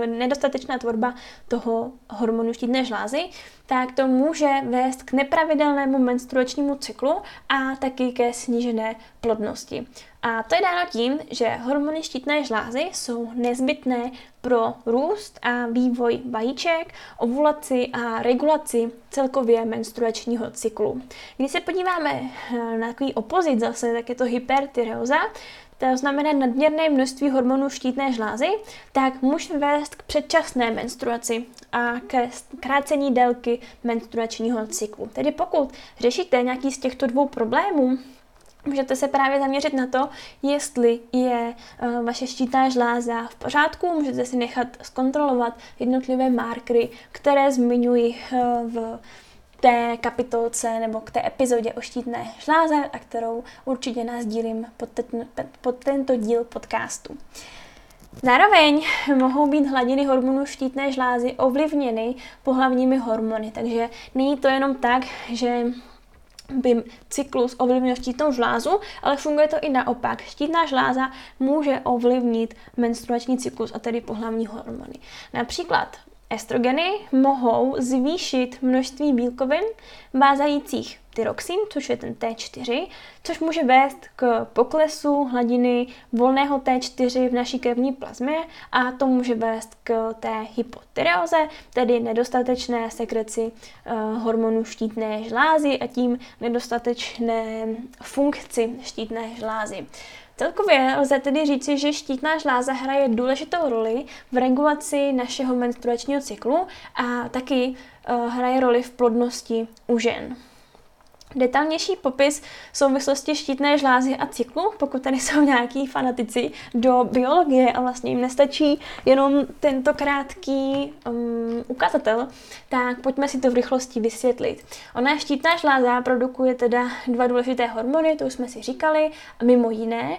nedostatečná tvorba toho hormonu štítné žlázy, tak to může vést k nepravidelnému menstruačnímu cyklu a taky ke snížené plodnosti. A to je dáno tím, že hormony štítné žlázy jsou nezbytné pro růst a vývoj vajíček, ovulaci a regulaci celkově menstruačního cyklu. Když se podíváme eh, na takový opozit zase, tak je to hypertyreoza, to znamená nadměrné množství hormonů štítné žlázy, tak může vést k předčasné menstruaci a ke krácení délky menstruačního cyklu. Tedy pokud řešíte nějaký z těchto dvou problémů, Můžete se právě zaměřit na to, jestli je uh, vaše štítná žláza v pořádku, můžete si nechat zkontrolovat jednotlivé markery, které zmiňuji uh, v té kapitolce nebo k té epizodě o štítné žláze, a kterou určitě nás dílím pod, ten, pod tento díl podcastu. Zároveň mohou být hladiny hormonů štítné žlázy ovlivněny pohlavními hormony, takže není to jenom tak, že by cyklus ovlivnil štítnou žlázu, ale funguje to i naopak. Štítná žláza může ovlivnit menstruační cyklus a tedy pohlavní hormony. Například Estrogeny mohou zvýšit množství bílkovin vázajících tyroxin, což je ten T4, což může vést k poklesu hladiny volného T4 v naší krevní plazmě a to může vést k té hypotyreoze, tedy nedostatečné sekreci uh, hormonu štítné žlázy a tím nedostatečné funkci štítné žlázy. Celkově lze tedy říci, že štítná žláza hraje důležitou roli v regulaci našeho menstruačního cyklu a taky uh, hraje roli v plodnosti u žen. Detailnější popis souvislosti štítné žlázy a cyklu, pokud tady jsou nějaký fanatici do biologie a vlastně jim nestačí jenom tento krátký um, ukazatel, tak pojďme si to v rychlosti vysvětlit. Ona štítná žláza produkuje teda dva důležité hormony, to už jsme si říkali, a mimo jiné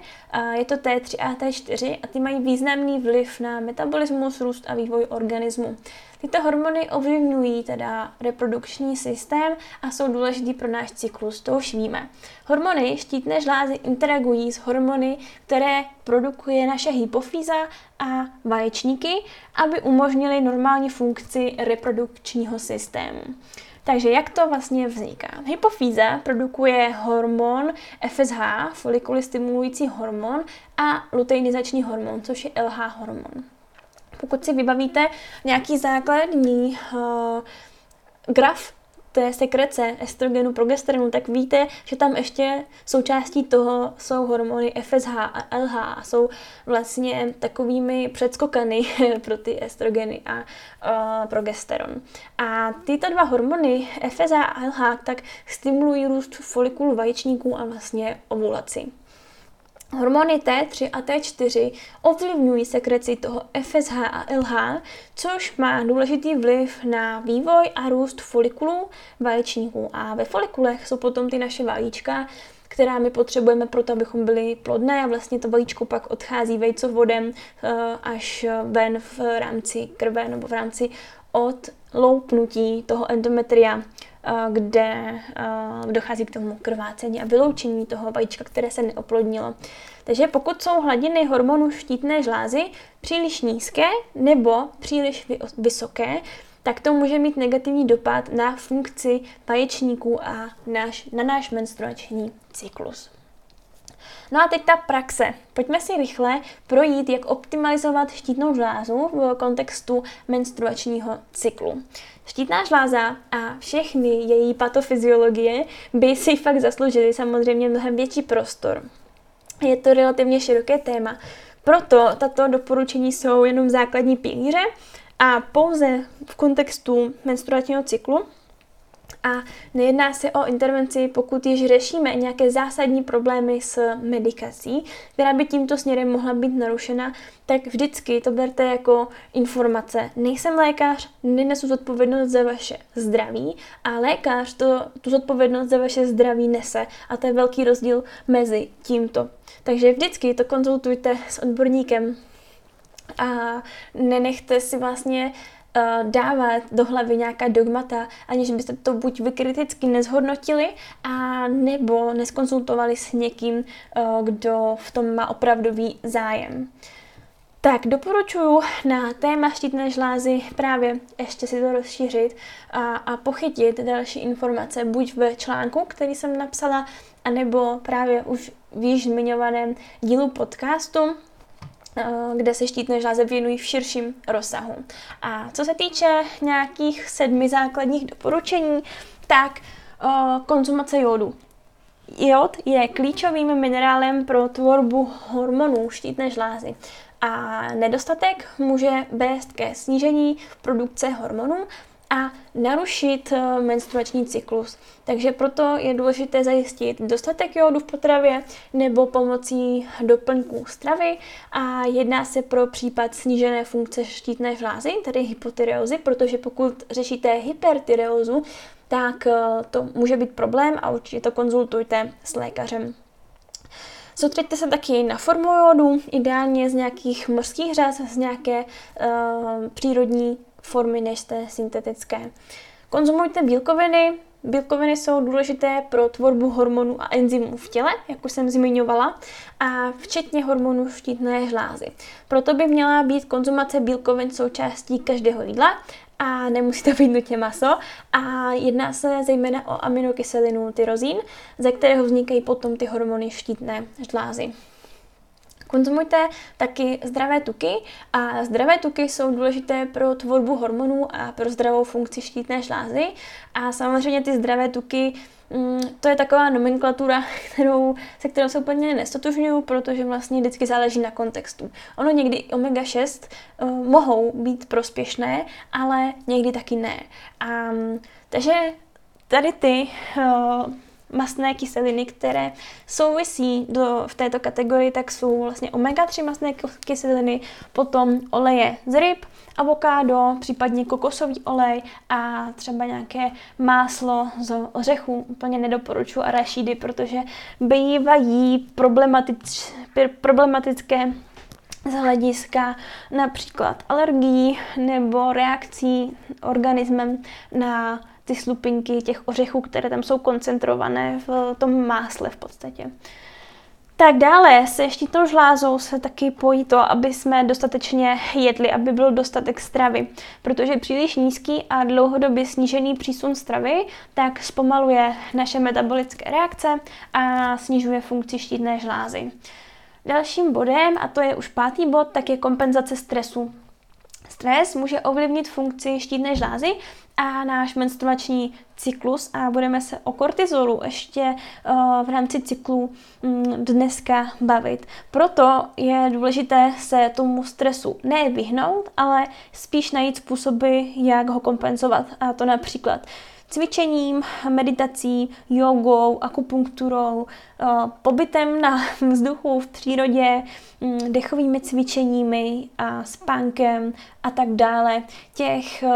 je to T3 a T4 a ty mají významný vliv na metabolismus, růst a vývoj organismu. Tyto hormony ovlivňují teda reprodukční systém a jsou důležitý pro náš cyklus, to už víme. Hormony štítné žlázy interagují s hormony, které produkuje naše hypofýza a vaječníky, aby umožnili normální funkci reprodukčního systému. Takže jak to vlastně vzniká? Hypofýza produkuje hormon FSH, folikuly stimulující hormon a luteinizační hormon, což je LH hormon. Pokud si vybavíte nějaký základní uh, graf té sekrece estrogenu, progesteronu, tak víte, že tam ještě součástí toho jsou hormony FSH a LH a jsou vlastně takovými předskokany [laughs] pro ty estrogeny a uh, progesteron. A tyto dva hormony FSH a LH tak stimulují růst folikulu vaječníků a vlastně ovulaci. Hormony T3 a T4 ovlivňují sekreci toho FSH a LH, což má důležitý vliv na vývoj a růst folikulů vaječníků. A ve folikulech jsou potom ty naše vajíčka, která my potřebujeme pro to, abychom byli plodné a vlastně to vajíčko pak odchází vejcovodem eh, až ven v rámci krve nebo v rámci odloupnutí toho endometria Eh, kde eh, dochází k tomu krvácení a vyloučení toho vajíčka, které se neoplodnilo. Takže pokud jsou hladiny hormonů štítné žlázy příliš nízké nebo příliš vysoké, tak to může mít negativní dopad na funkci vaječníků a na náš menstruační cyklus. No a teď ta praxe. Pojďme si rychle projít, jak optimalizovat štítnou žlázu v kontextu menstruačního cyklu. Štítná žláza a všechny její patofyziologie by si fakt zasloužily samozřejmě mnohem větší prostor. Je to relativně široké téma, proto tato doporučení jsou jenom základní pilíře a pouze v kontextu menstruačního cyklu a nejedná se o intervenci, pokud již řešíme nějaké zásadní problémy s medikací, která by tímto směrem mohla být narušena, tak vždycky to berte jako informace. Nejsem lékař, nenesu zodpovědnost za vaše zdraví a lékař to, tu zodpovědnost za vaše zdraví nese a to je velký rozdíl mezi tímto. Takže vždycky to konzultujte s odborníkem a nenechte si vlastně uh, dávat do hlavy nějaká dogmata, aniž byste to buď vy kriticky nezhodnotili, a nebo neskonzultovali s někým, uh, kdo v tom má opravdový zájem. Tak doporučuji na téma štítné žlázy právě ještě si to rozšířit a, a pochytit další informace buď v článku, který jsem napsala, anebo právě už v již zmiňovaném dílu podcastu, kde se štítné žláze věnují v širším rozsahu. A co se týče nějakých sedmi základních doporučení, tak uh, konzumace jodu. Jod je klíčovým minerálem pro tvorbu hormonů štítné žlázy a nedostatek může vést ke snížení produkce hormonů a narušit eh, menstruační cyklus. Takže proto je důležité zajistit dostatek jodu v potravě nebo pomocí doplňků stravy a jedná se pro případ snížené funkce štítné žlázy, tedy hypotyreozy, protože pokud řešíte hypertyreozu, tak eh, to může být problém a určitě to konzultujte s lékařem. Soustřeďte se taky na formu jodu, ideálně z nějakých mořských řas, z nějaké uh, přírodní formy než té syntetické. Konzumujte bílkoviny. Bílkoviny jsou důležité pro tvorbu hormonů a enzymů v těle, jak už jsem zmiňovala, a včetně hormonů štítné žlázy. Proto by měla být konzumace bílkovin součástí každého jídla a nemusí to být nutně maso. A jedná se zejména o aminokyselinu tyrozín, ze kterého vznikají potom ty hormony štítné žlázy. Konzumujte taky zdravé tuky a zdravé tuky jsou důležité pro tvorbu hormonů a pro zdravou funkci štítné žlázy a samozřejmě ty zdravé tuky mm, to je taková nomenklatura, [laughs] kterou, se kterou se úplně nestotožňuju, protože vlastně vždycky záleží na kontextu. Ono někdy omega-6 uh, eh, mohou být prospěšné, ale někdy taky ne. A, takže tady ty uh, mastné kyseliny, které souvisí do, v této kategorii, tak jsou vlastně omega-3 mastné kyseliny, potom oleje z ryb, avokádo, případně kokosový olej a třeba nějaké máslo z ořechů. Úplně nedoporučuji arašidy, protože bývají problematič, problematické z hlediska například alergií nebo reakcí organismem na ty slupinky těch ořechů, které tam jsou koncentrované v tom másle v podstatě. Tak dále se ještě tou žlázou se taky pojí to, aby jsme dostatečně jedli, aby byl dostatek stravy. Protože příliš nízký a dlouhodobě snížený přísun stravy tak zpomaluje naše metabolické reakce a snižuje funkci štítné žlázy. Dalším bodem, a to je už pátý bod, tak je kompenzace stresu. Stres může ovlivnit funkci štítné žlázy a náš menstruační cyklus a budeme se o kortizolu ještě uh, v rámci cyklu um, dneska bavit. Proto je důležité se tomu stresu ne vyhnout, ale spíš najít způsoby, jak ho kompenzovat. A to například cvičením, meditací, jogou, akupunkturou, eh, pobytem na [laughs] vzduchu v přírodě, mm, dechovými cvičeními a spánkem a tak dále. Těch eh,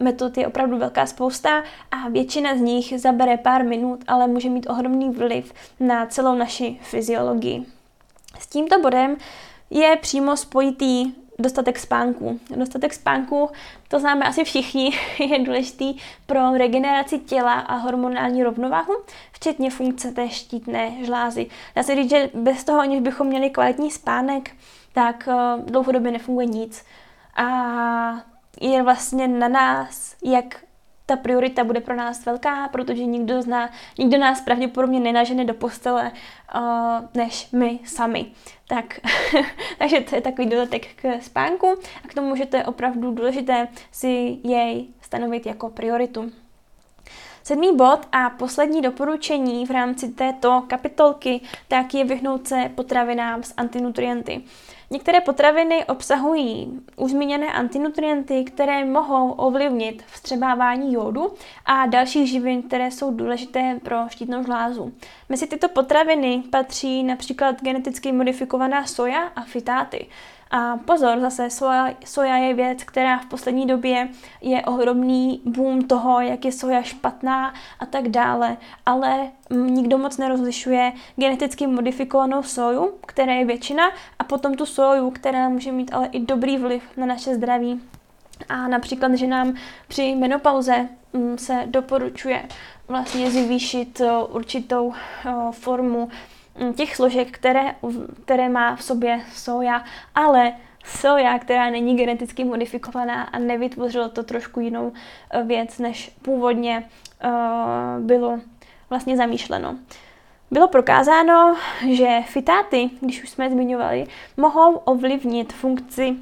metod je opravdu velká spousta a většina z nich zabere pár minut, ale může mít ohromný vliv na celou naši fyziologii. S tímto bodem je přímo spojitý dostatek spánku. Dostatek spánku, to známe asi všichni, [laughs] je důležitý pro regeneraci těla a hormonální rovnováhu, včetně funkce té štítné žlázy. Dá se říct, že bez toho, aniž bychom měli kvalitní spánek, tak eh, dlouhodobě nefunguje nic. A je vlastně na nás, jak ta priorita bude pro nás velká, protože nikdo, zná, nikdo nás pravděpodobně nenažene do postele uh, než my sami. Tak, [laughs] takže to je takový dodatek k spánku a k tomu, že to je opravdu důležité si jej stanovit jako prioritu. Sedmý bod a poslední doporučení v rámci této kapitolky tak je vyhnout se potravinám s antinutrienty. Některé potraviny obsahují už zmíněné antinutrienty, které mohou ovlivnit vstřebávání jodu a dalších živin, které jsou důležité pro štítnou žlázu. Mezi tyto potraviny patří například geneticky modifikovaná soja a fitáty. A pozor, zase soja, soja je věc, která v poslední době je ohromný boom toho, jak je soja špatná a tak dále, ale nikdo moc nerozlišuje geneticky modifikovanou soju, která je většina, a potom tu soju, která může mít ale i dobrý vliv na naše zdraví. A například, že nám při menopauze mm, se doporučuje vlastně zvýšit určitou formu Mm, těch složek, které, které má v sobě soja, ale soja, která není geneticky modifikovaná a nevytvořilo to trošku jinou eh, věc, než původně uh, bylo vlastně zamýšleno. Bylo prokázáno, že fitáty, když už jsme zmiňovali, mohou ovlivnit funkci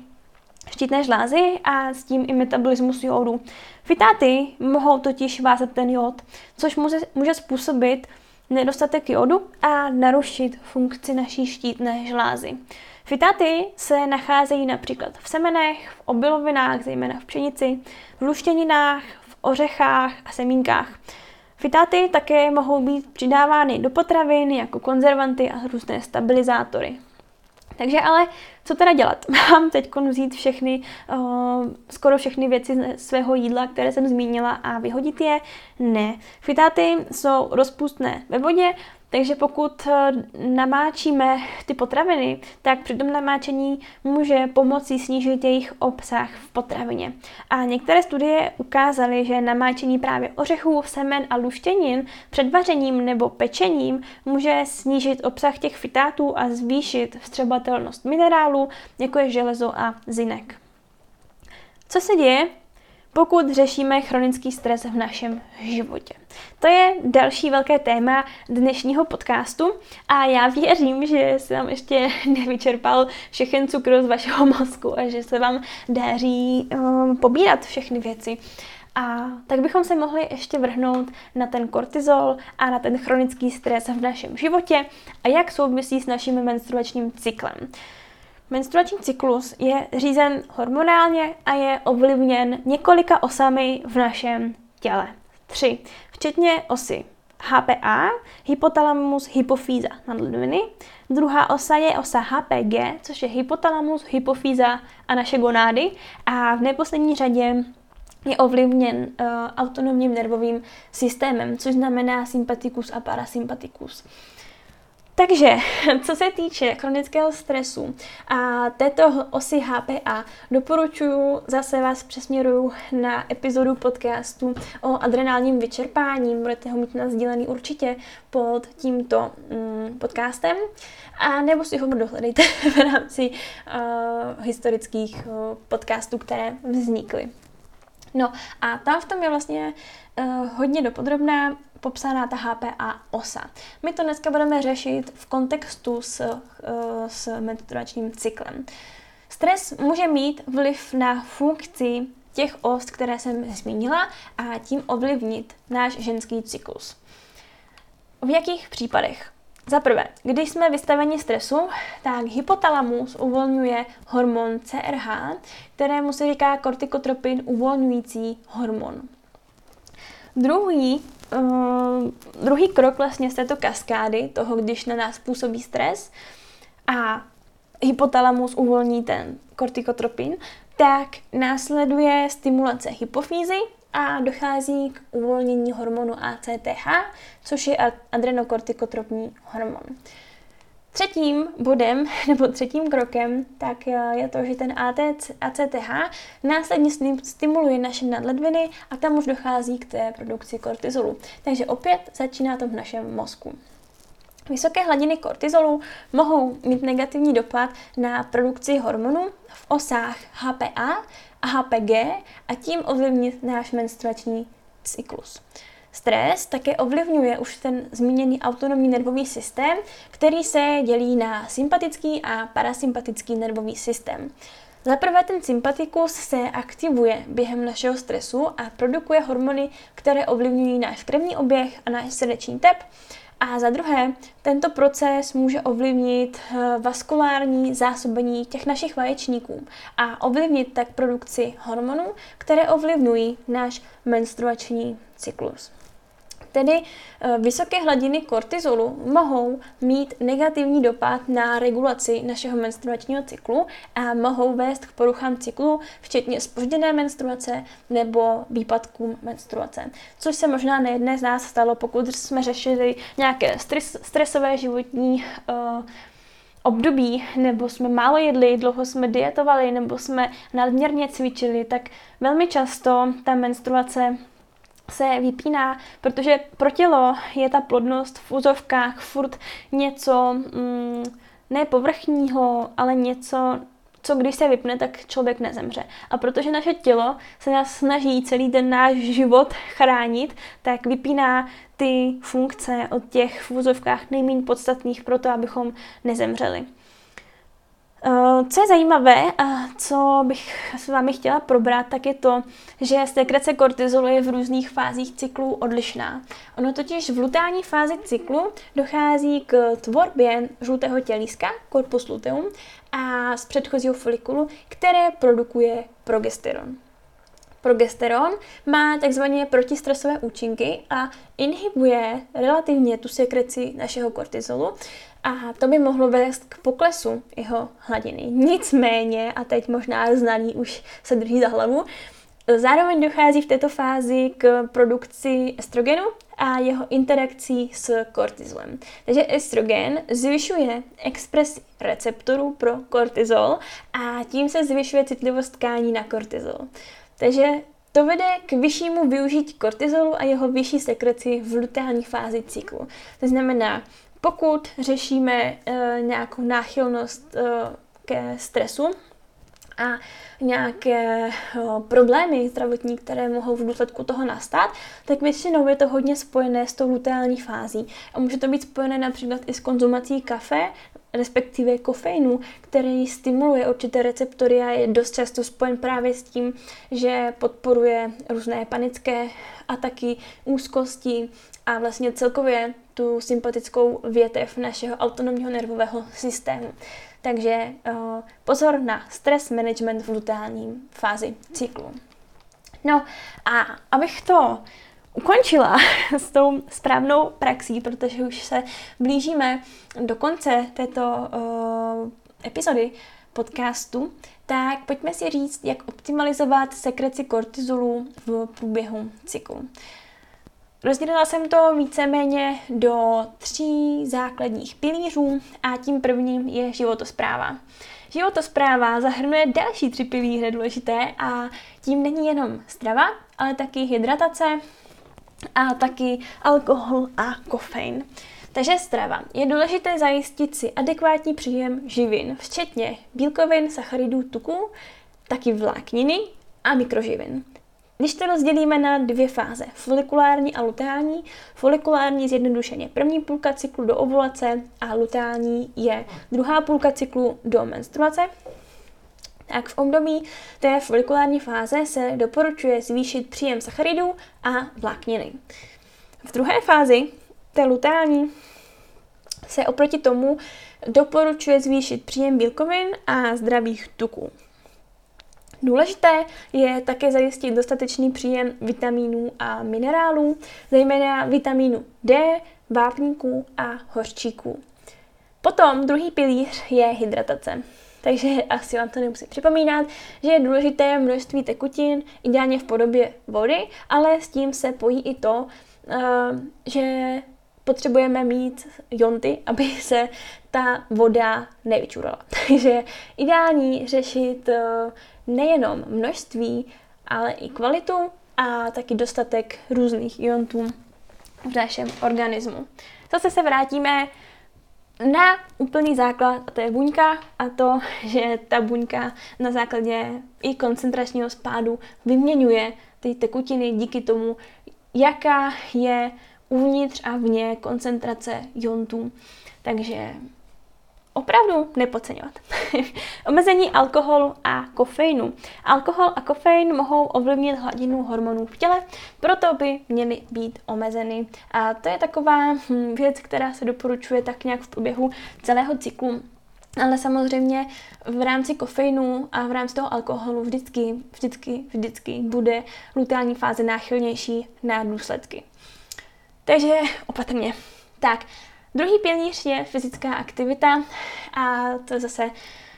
štítné žlázy a s tím i metabolismus jodu. Fitáty mohou totiž vázat ten jod, což může, může způsobit nedostatek jodu a narušit funkci naší štítné žlázy. Fitáty se nacházejí například v semenech, v obilovinách, zejména v pšenici, v luštěninách, v ořechách a semínkách. Fitáty také mohou být přidávány do potravin jako konzervanty a různé stabilizátory. Takže ale co teda dělat? [laughs] Mám teď vzít všechny, uh, skoro všechny věci z svého jídla, které jsem zmínila a vyhodit je? Ne. Fitáty jsou rozpustné ve vodě, takže pokud eh, namáčíme ty potraviny, tak při tom namáčení může pomoci snížit jejich obsah v potravině. A některé studie ukázaly, že namáčení právě ořechů, semen a luštěnin před vařením nebo pečením může snížit obsah těch fitátů a zvýšit vstřebatelnost minerálů, jako je železo a zinek. Co se děje, pokud řešíme chronický stres v našem životě. To je další velké téma dnešního podcastu a já věřím, že se vám ještě [laughs] nevyčerpal všechen cukr z vašeho mozku a že se vám daří um, pobírat všechny věci. A tak bychom se mohli ještě vrhnout na ten kortizol a na ten chronický stres v našem životě a jak souvisí s naším menstruačním cyklem. Menstruační cyklus je řízen hormonálně a je ovlivněn několika osami v našem těle. Tři, včetně osy HPA, hypotalamus, hypofýza nadledviny. Druhá osa je osa HPG, což je hypotalamus, hypofýza a naše gonády. A v neposlední řadě je ovlivněn uh, autonomním nervovým systémem, což znamená sympatikus a parasympatikus. Takže, [laughs] co se týče chronického stresu a této osy HPA, doporučuji, zase vás přesměruju na epizodu podcastu o adrenálním vyčerpání. Budete ho mít nazdílený určitě pod tímto mm, podcastem. A nebo si ho dohledejte [laughs] v rámci uh, historických uh, podcastů, které vznikly. No a tam v tom je vlastně uh, hodně dopodrobná popsaná ta HPA osa. My to dneska budeme řešit v kontextu s, uh, s menstruačním cyklem. Stres může mít vliv na funkci těch os, které jsem zmínila a tím ovlivnit náš ženský cyklus. V jakých případech? Za prvé, když jsme vystaveni stresu, tak hypotalamus uvolňuje hormon CRH, kterému se říká kortikotropin uvolňující hormon. Druhý, uh, druhý krok vlastně z této kaskády, toho, když na nás působí stres a hypotalamus uvolní ten kortikotropin, tak následuje stimulace hypofýzy a dochází k uvolnění hormonu ACTH, což je adrenokortikotropní hormon. Třetím bodem [laughs] nebo třetím krokem tak je to, že ten ACTH následně stimuluje naše nadledviny a tam už dochází k té produkci kortizolu. Takže opět začíná to v našem mozku. Vysoké hladiny kortizolu mohou mít negativní dopad na produkci hormonů v osách HPA a HPG a tím ovlivnit náš menstruační cyklus. Stres také ovlivňuje už ten zmíněný autonomní nervový systém, který se dělí na sympatický a parasympatický nervový systém. Za prvé ten sympatikus se aktivuje během našeho stresu a produkuje hormony, které ovlivňují náš krevní oběh a náš srdeční tep. A za druhé, tento proces může ovlivnit eh, vaskulární zásobení těch našich vaječníků a ovlivnit tak produkci hormonů, které ovlivňují náš menstruační cyklus. Tedy eh, vysoké hladiny kortizolu mohou mít negativní dopad na regulaci našeho menstruačního cyklu a mohou vést k poruchám cyklu, včetně spožděné menstruace nebo výpadkům menstruace. Což se možná nejedné z nás stalo, pokud jsme řešili nějaké stres, stresové životní uh, období, nebo jsme málo jedli, dlouho jsme dietovali, nebo jsme nadměrně cvičili, tak velmi často ta menstruace se vypíná, protože pro tělo je ta plodnost v úzovkách furt něco mm, ne povrchního, ale něco, co když se vypne, tak člověk nezemře. A protože naše tělo se nás snaží celý ten náš život chránit, tak vypíná ty funkce od těch v úzovkách nejméně podstatných pro to, abychom nezemřeli. Eh, co je zajímavé a co bych s vámi chtěla probrat, tak je to, že sekrece kortizolu je v různých fázích cyklu odlišná. Ono totiž v lutální fázi cyklu dochází k tvorbě žlutého tělíska, corpus luteum, a z předchozího folikulu, které produkuje progesteron. Progesteron má takzvané protistresové účinky a inhibuje relativně tu sekreci našeho kortizolu a to by mohlo vést k poklesu jeho hladiny. Nicméně, a teď možná znaný už se drží za hlavu, zároveň dochází v této fázi k produkci estrogenu a jeho interakcí s kortizolem. Takže estrogen zvyšuje expresi receptorů pro kortizol a tím se zvyšuje citlivost tkání na kortizol. Takže to vede k vyššímu využití kortizolu a jeho vyšší sekreci v luteální fázi cyklu. To znamená, pokud řešíme uh, nějakou náchylnost uh, ke stresu a nějaké uh, problémy zdravotní, které mohou v důsledku toho nastat, tak většinou je to hodně spojené s tou luteální fází. A může to být spojené například i s konzumací kafe, respektive kofeinu, který stimuluje určité receptory a je dost často spojen právě s tím, že podporuje různé panické ataky, úzkosti a vlastně celkově tu sympatickou větev našeho autonomního nervového systému. Takže uh, pozor na stres management v luteální fázi cyklu. No a abych to ukončila [laughs] s tou správnou praxí, protože už se blížíme do konce této uh, epizody podcastu, tak pojďme si říct, jak optimalizovat sekreci kortizolu v průběhu cyklu. Rozdělila jsem to víceméně do tří základních pilířů a tím prvním je životospráva. Životospráva zahrnuje další tři pilíře důležité a tím není jenom strava, ale taky hydratace a taky alkohol a kofein. Takže strava. Je důležité zajistit si adekvátní příjem živin, včetně bílkovin, sacharidů, tuku, taky vlákniny a mikroživin. Když to rozdělíme na dvě fáze, folikulární a luteální, folikulární zjednodušeně první půlka cyklu do ovulace a luteální je druhá půlka cyklu do menstruace, tak v období té folikulární fáze se doporučuje zvýšit příjem sacharidů a vlákniny. V druhé fázi, té luteální, se oproti tomu doporučuje zvýšit příjem bílkovin a zdravých tuků. Důležité je také zajistit dostatečný příjem vitamínů a minerálů, zejména vitamínu D, vápníků a hořčíků. Potom druhý pilíř je hydratace. Takže asi vám to nemusím připomínat, že je důležité množství tekutin, ideálně v podobě vody, ale s tím se pojí i to, eh, že potřebujeme mít jonty, aby se ta voda nevyčurala. [laughs] Takže ideální řešit eh, nejenom množství, ale i kvalitu a taky dostatek různých iontů v našem organismu. Zase se vrátíme na úplný základ, a to je buňka, a to, [laughs] že ta buňka na základě i koncentračního spádu vyměňuje ty tekutiny díky tomu, jaká je uvnitř a vně koncentrace jontů. Takže opravdu nepodceňovat. [laughs] Omezení alkoholu a kofeinu. Alkohol a kofein mohou ovlivnit hladinu hormonů v těle, proto by měly být omezeny. A to je taková hm, věc, která se doporučuje tak nějak v průběhu celého cyklu ale samozřejmě v rámci kofeinu a v rámci toho alkoholu vždycky, vždycky, vždycky bude luteální fáze náchylnější na důsledky. Takže opatrně. Tak, Druhý pilíř je fyzická aktivita a to je zase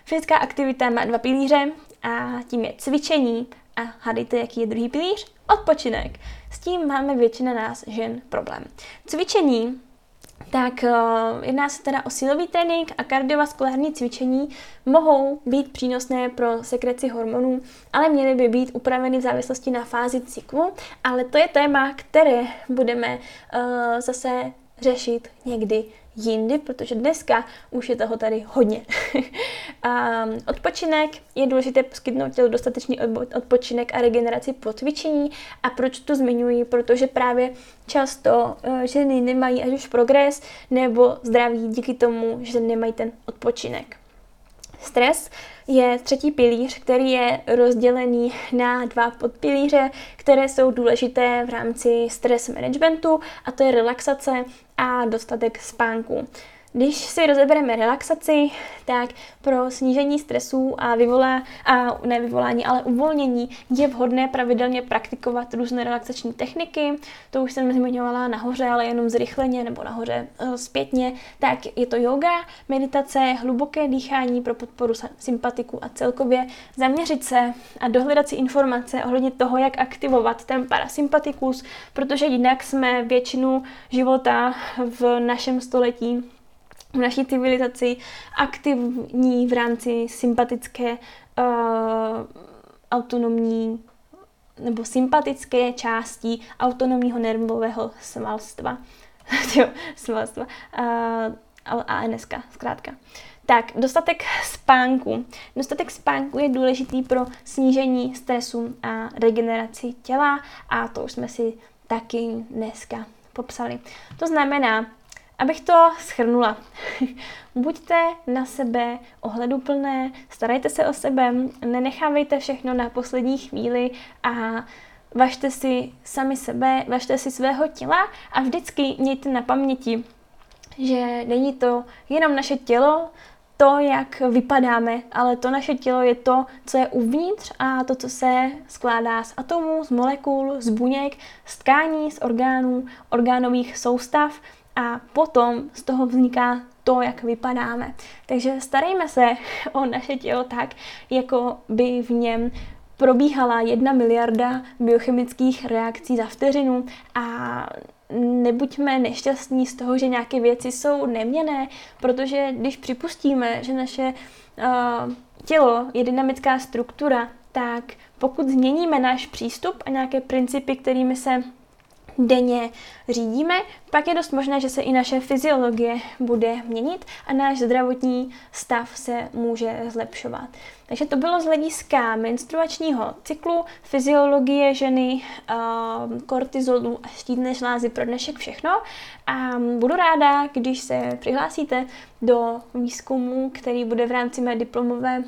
fyzická aktivita má dva pilíře a tím je cvičení a hádejte, jaký je druhý pilíř? Odpočinek. S tím máme většina nás žen problém. Cvičení tak uh, jedná se teda o silový trénink a kardiovaskulární cvičení mohou být přínosné pro sekreci hormonů, ale měly by být upraveny v závislosti na fázi cyklu, ale to je téma, které budeme uh, zase řešit někdy jindy, protože dneska už je toho tady hodně. [laughs] a odpočinek je důležité poskytnout tělu dostatečný odpočinek a regeneraci po cvičení. A proč to zmiňuji? Protože právě často uh, ženy nemají ať už progres nebo zdraví díky tomu, že nemají ten odpočinek. Stres je třetí pilíř, který je rozdělený na dva podpilíře, které jsou důležité v rámci stres managementu, a to je relaxace a dostatek spánku. Když si rozebereme relaxaci, tak pro snížení stresů a, vyvolá, a ne vyvolání, ale uvolnění je vhodné pravidelně praktikovat různé relaxační techniky. To už jsem zmiňovala nahoře, ale jenom zrychleně nebo nahoře uh, zpětně. Tak je to yoga, meditace, hluboké dýchání pro podporu sympatiku a celkově zaměřit se a dohledat si informace ohledně toho, jak aktivovat ten parasympatikus, protože jinak jsme většinu života v našem století v naší civilizaci aktivní v rámci sympatické uh, autonomní nebo sympatické části autonomního nervového svalstva. [laughs] svalstva. Uh, ANS, zkrátka. Tak, dostatek spánku. Dostatek spánku je důležitý pro snížení stresu a regeneraci těla a to už jsme si taky dneska popsali. To znamená, Abych to schrnula, [laughs] buďte na sebe ohleduplné, starejte se o sebe, nenechávejte všechno na poslední chvíli a važte si sami sebe, važte si svého těla a vždycky mějte na paměti, že není to jenom naše tělo, to, jak vypadáme, ale to naše tělo je to, co je uvnitř a to, co se skládá z atomů, z molekul, z buněk, z tkání, z orgánů, orgánových soustav a potom z toho vzniká to, jak vypadáme. Takže starejme se [laughs] o naše tělo tak, jako by v něm probíhala jedna miliarda biochemických reakcí za vteřinu a nebuďme nešťastní z toho, že nějaké věci jsou neměné, protože když připustíme, že naše uh, tělo je dynamická struktura, tak pokud změníme náš přístup a nějaké principy, kterými se denně řídíme, pak je dost možné, že se i naše fyziologie bude měnit a náš zdravotní stav se může zlepšovat. Takže to bylo z hlediska menstruačního cyklu, fyziologie ženy, uh, kortizolu a štítné žlázy pro dnešek všechno. A budu ráda, když se přihlásíte do výzkumu, který bude v rámci mé diplomové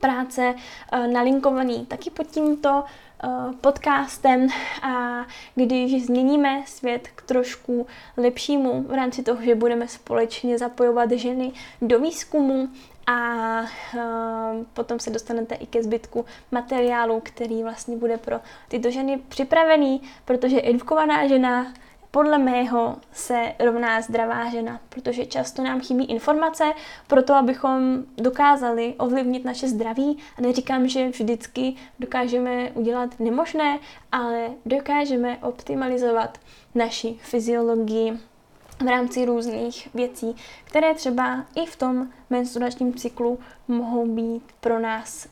práce uh, nalinkovaný taky pod tímto Eh, podcastem a když změníme svět k trošku lepšímu v rámci toho, že budeme společně zapojovat ženy do výzkumu a uh, potom se dostanete i ke zbytku materiálu, který vlastně bude pro tyto ženy připravený, protože edukovaná žena podle mého se rovná zdravá žena, protože často nám chybí informace pro to, abychom dokázali ovlivnit naše zdraví. A neříkám, že vždycky dokážeme udělat nemožné, ale dokážeme optimalizovat naši fyziologii v rámci různých věcí, které třeba i v tom menstruačním cyklu mohou být pro nás,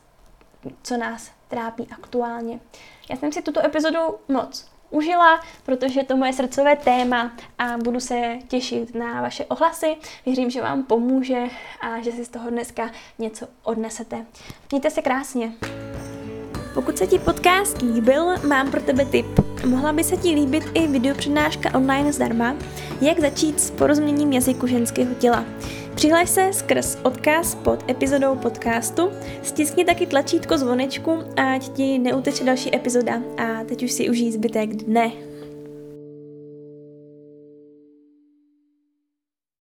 co nás trápí aktuálně. Já jsem si tuto epizodu moc užila, protože je to moje srdcové téma a budu se těšit na vaše ohlasy. Věřím, že vám pomůže a že si z toho dneska něco odnesete. Mějte se krásně. Pokud se ti podcast líbil, mám pro tebe tip. Mohla by se ti líbit i videopřednáška online zdarma, jak začít s porozuměním jazyku ženského těla. Přihlaš se skrz odkaz pod epizodou podcastu, stiskni taky tlačítko zvonečku, ať ti neuteče další epizoda a teď už si užij zbytek dne.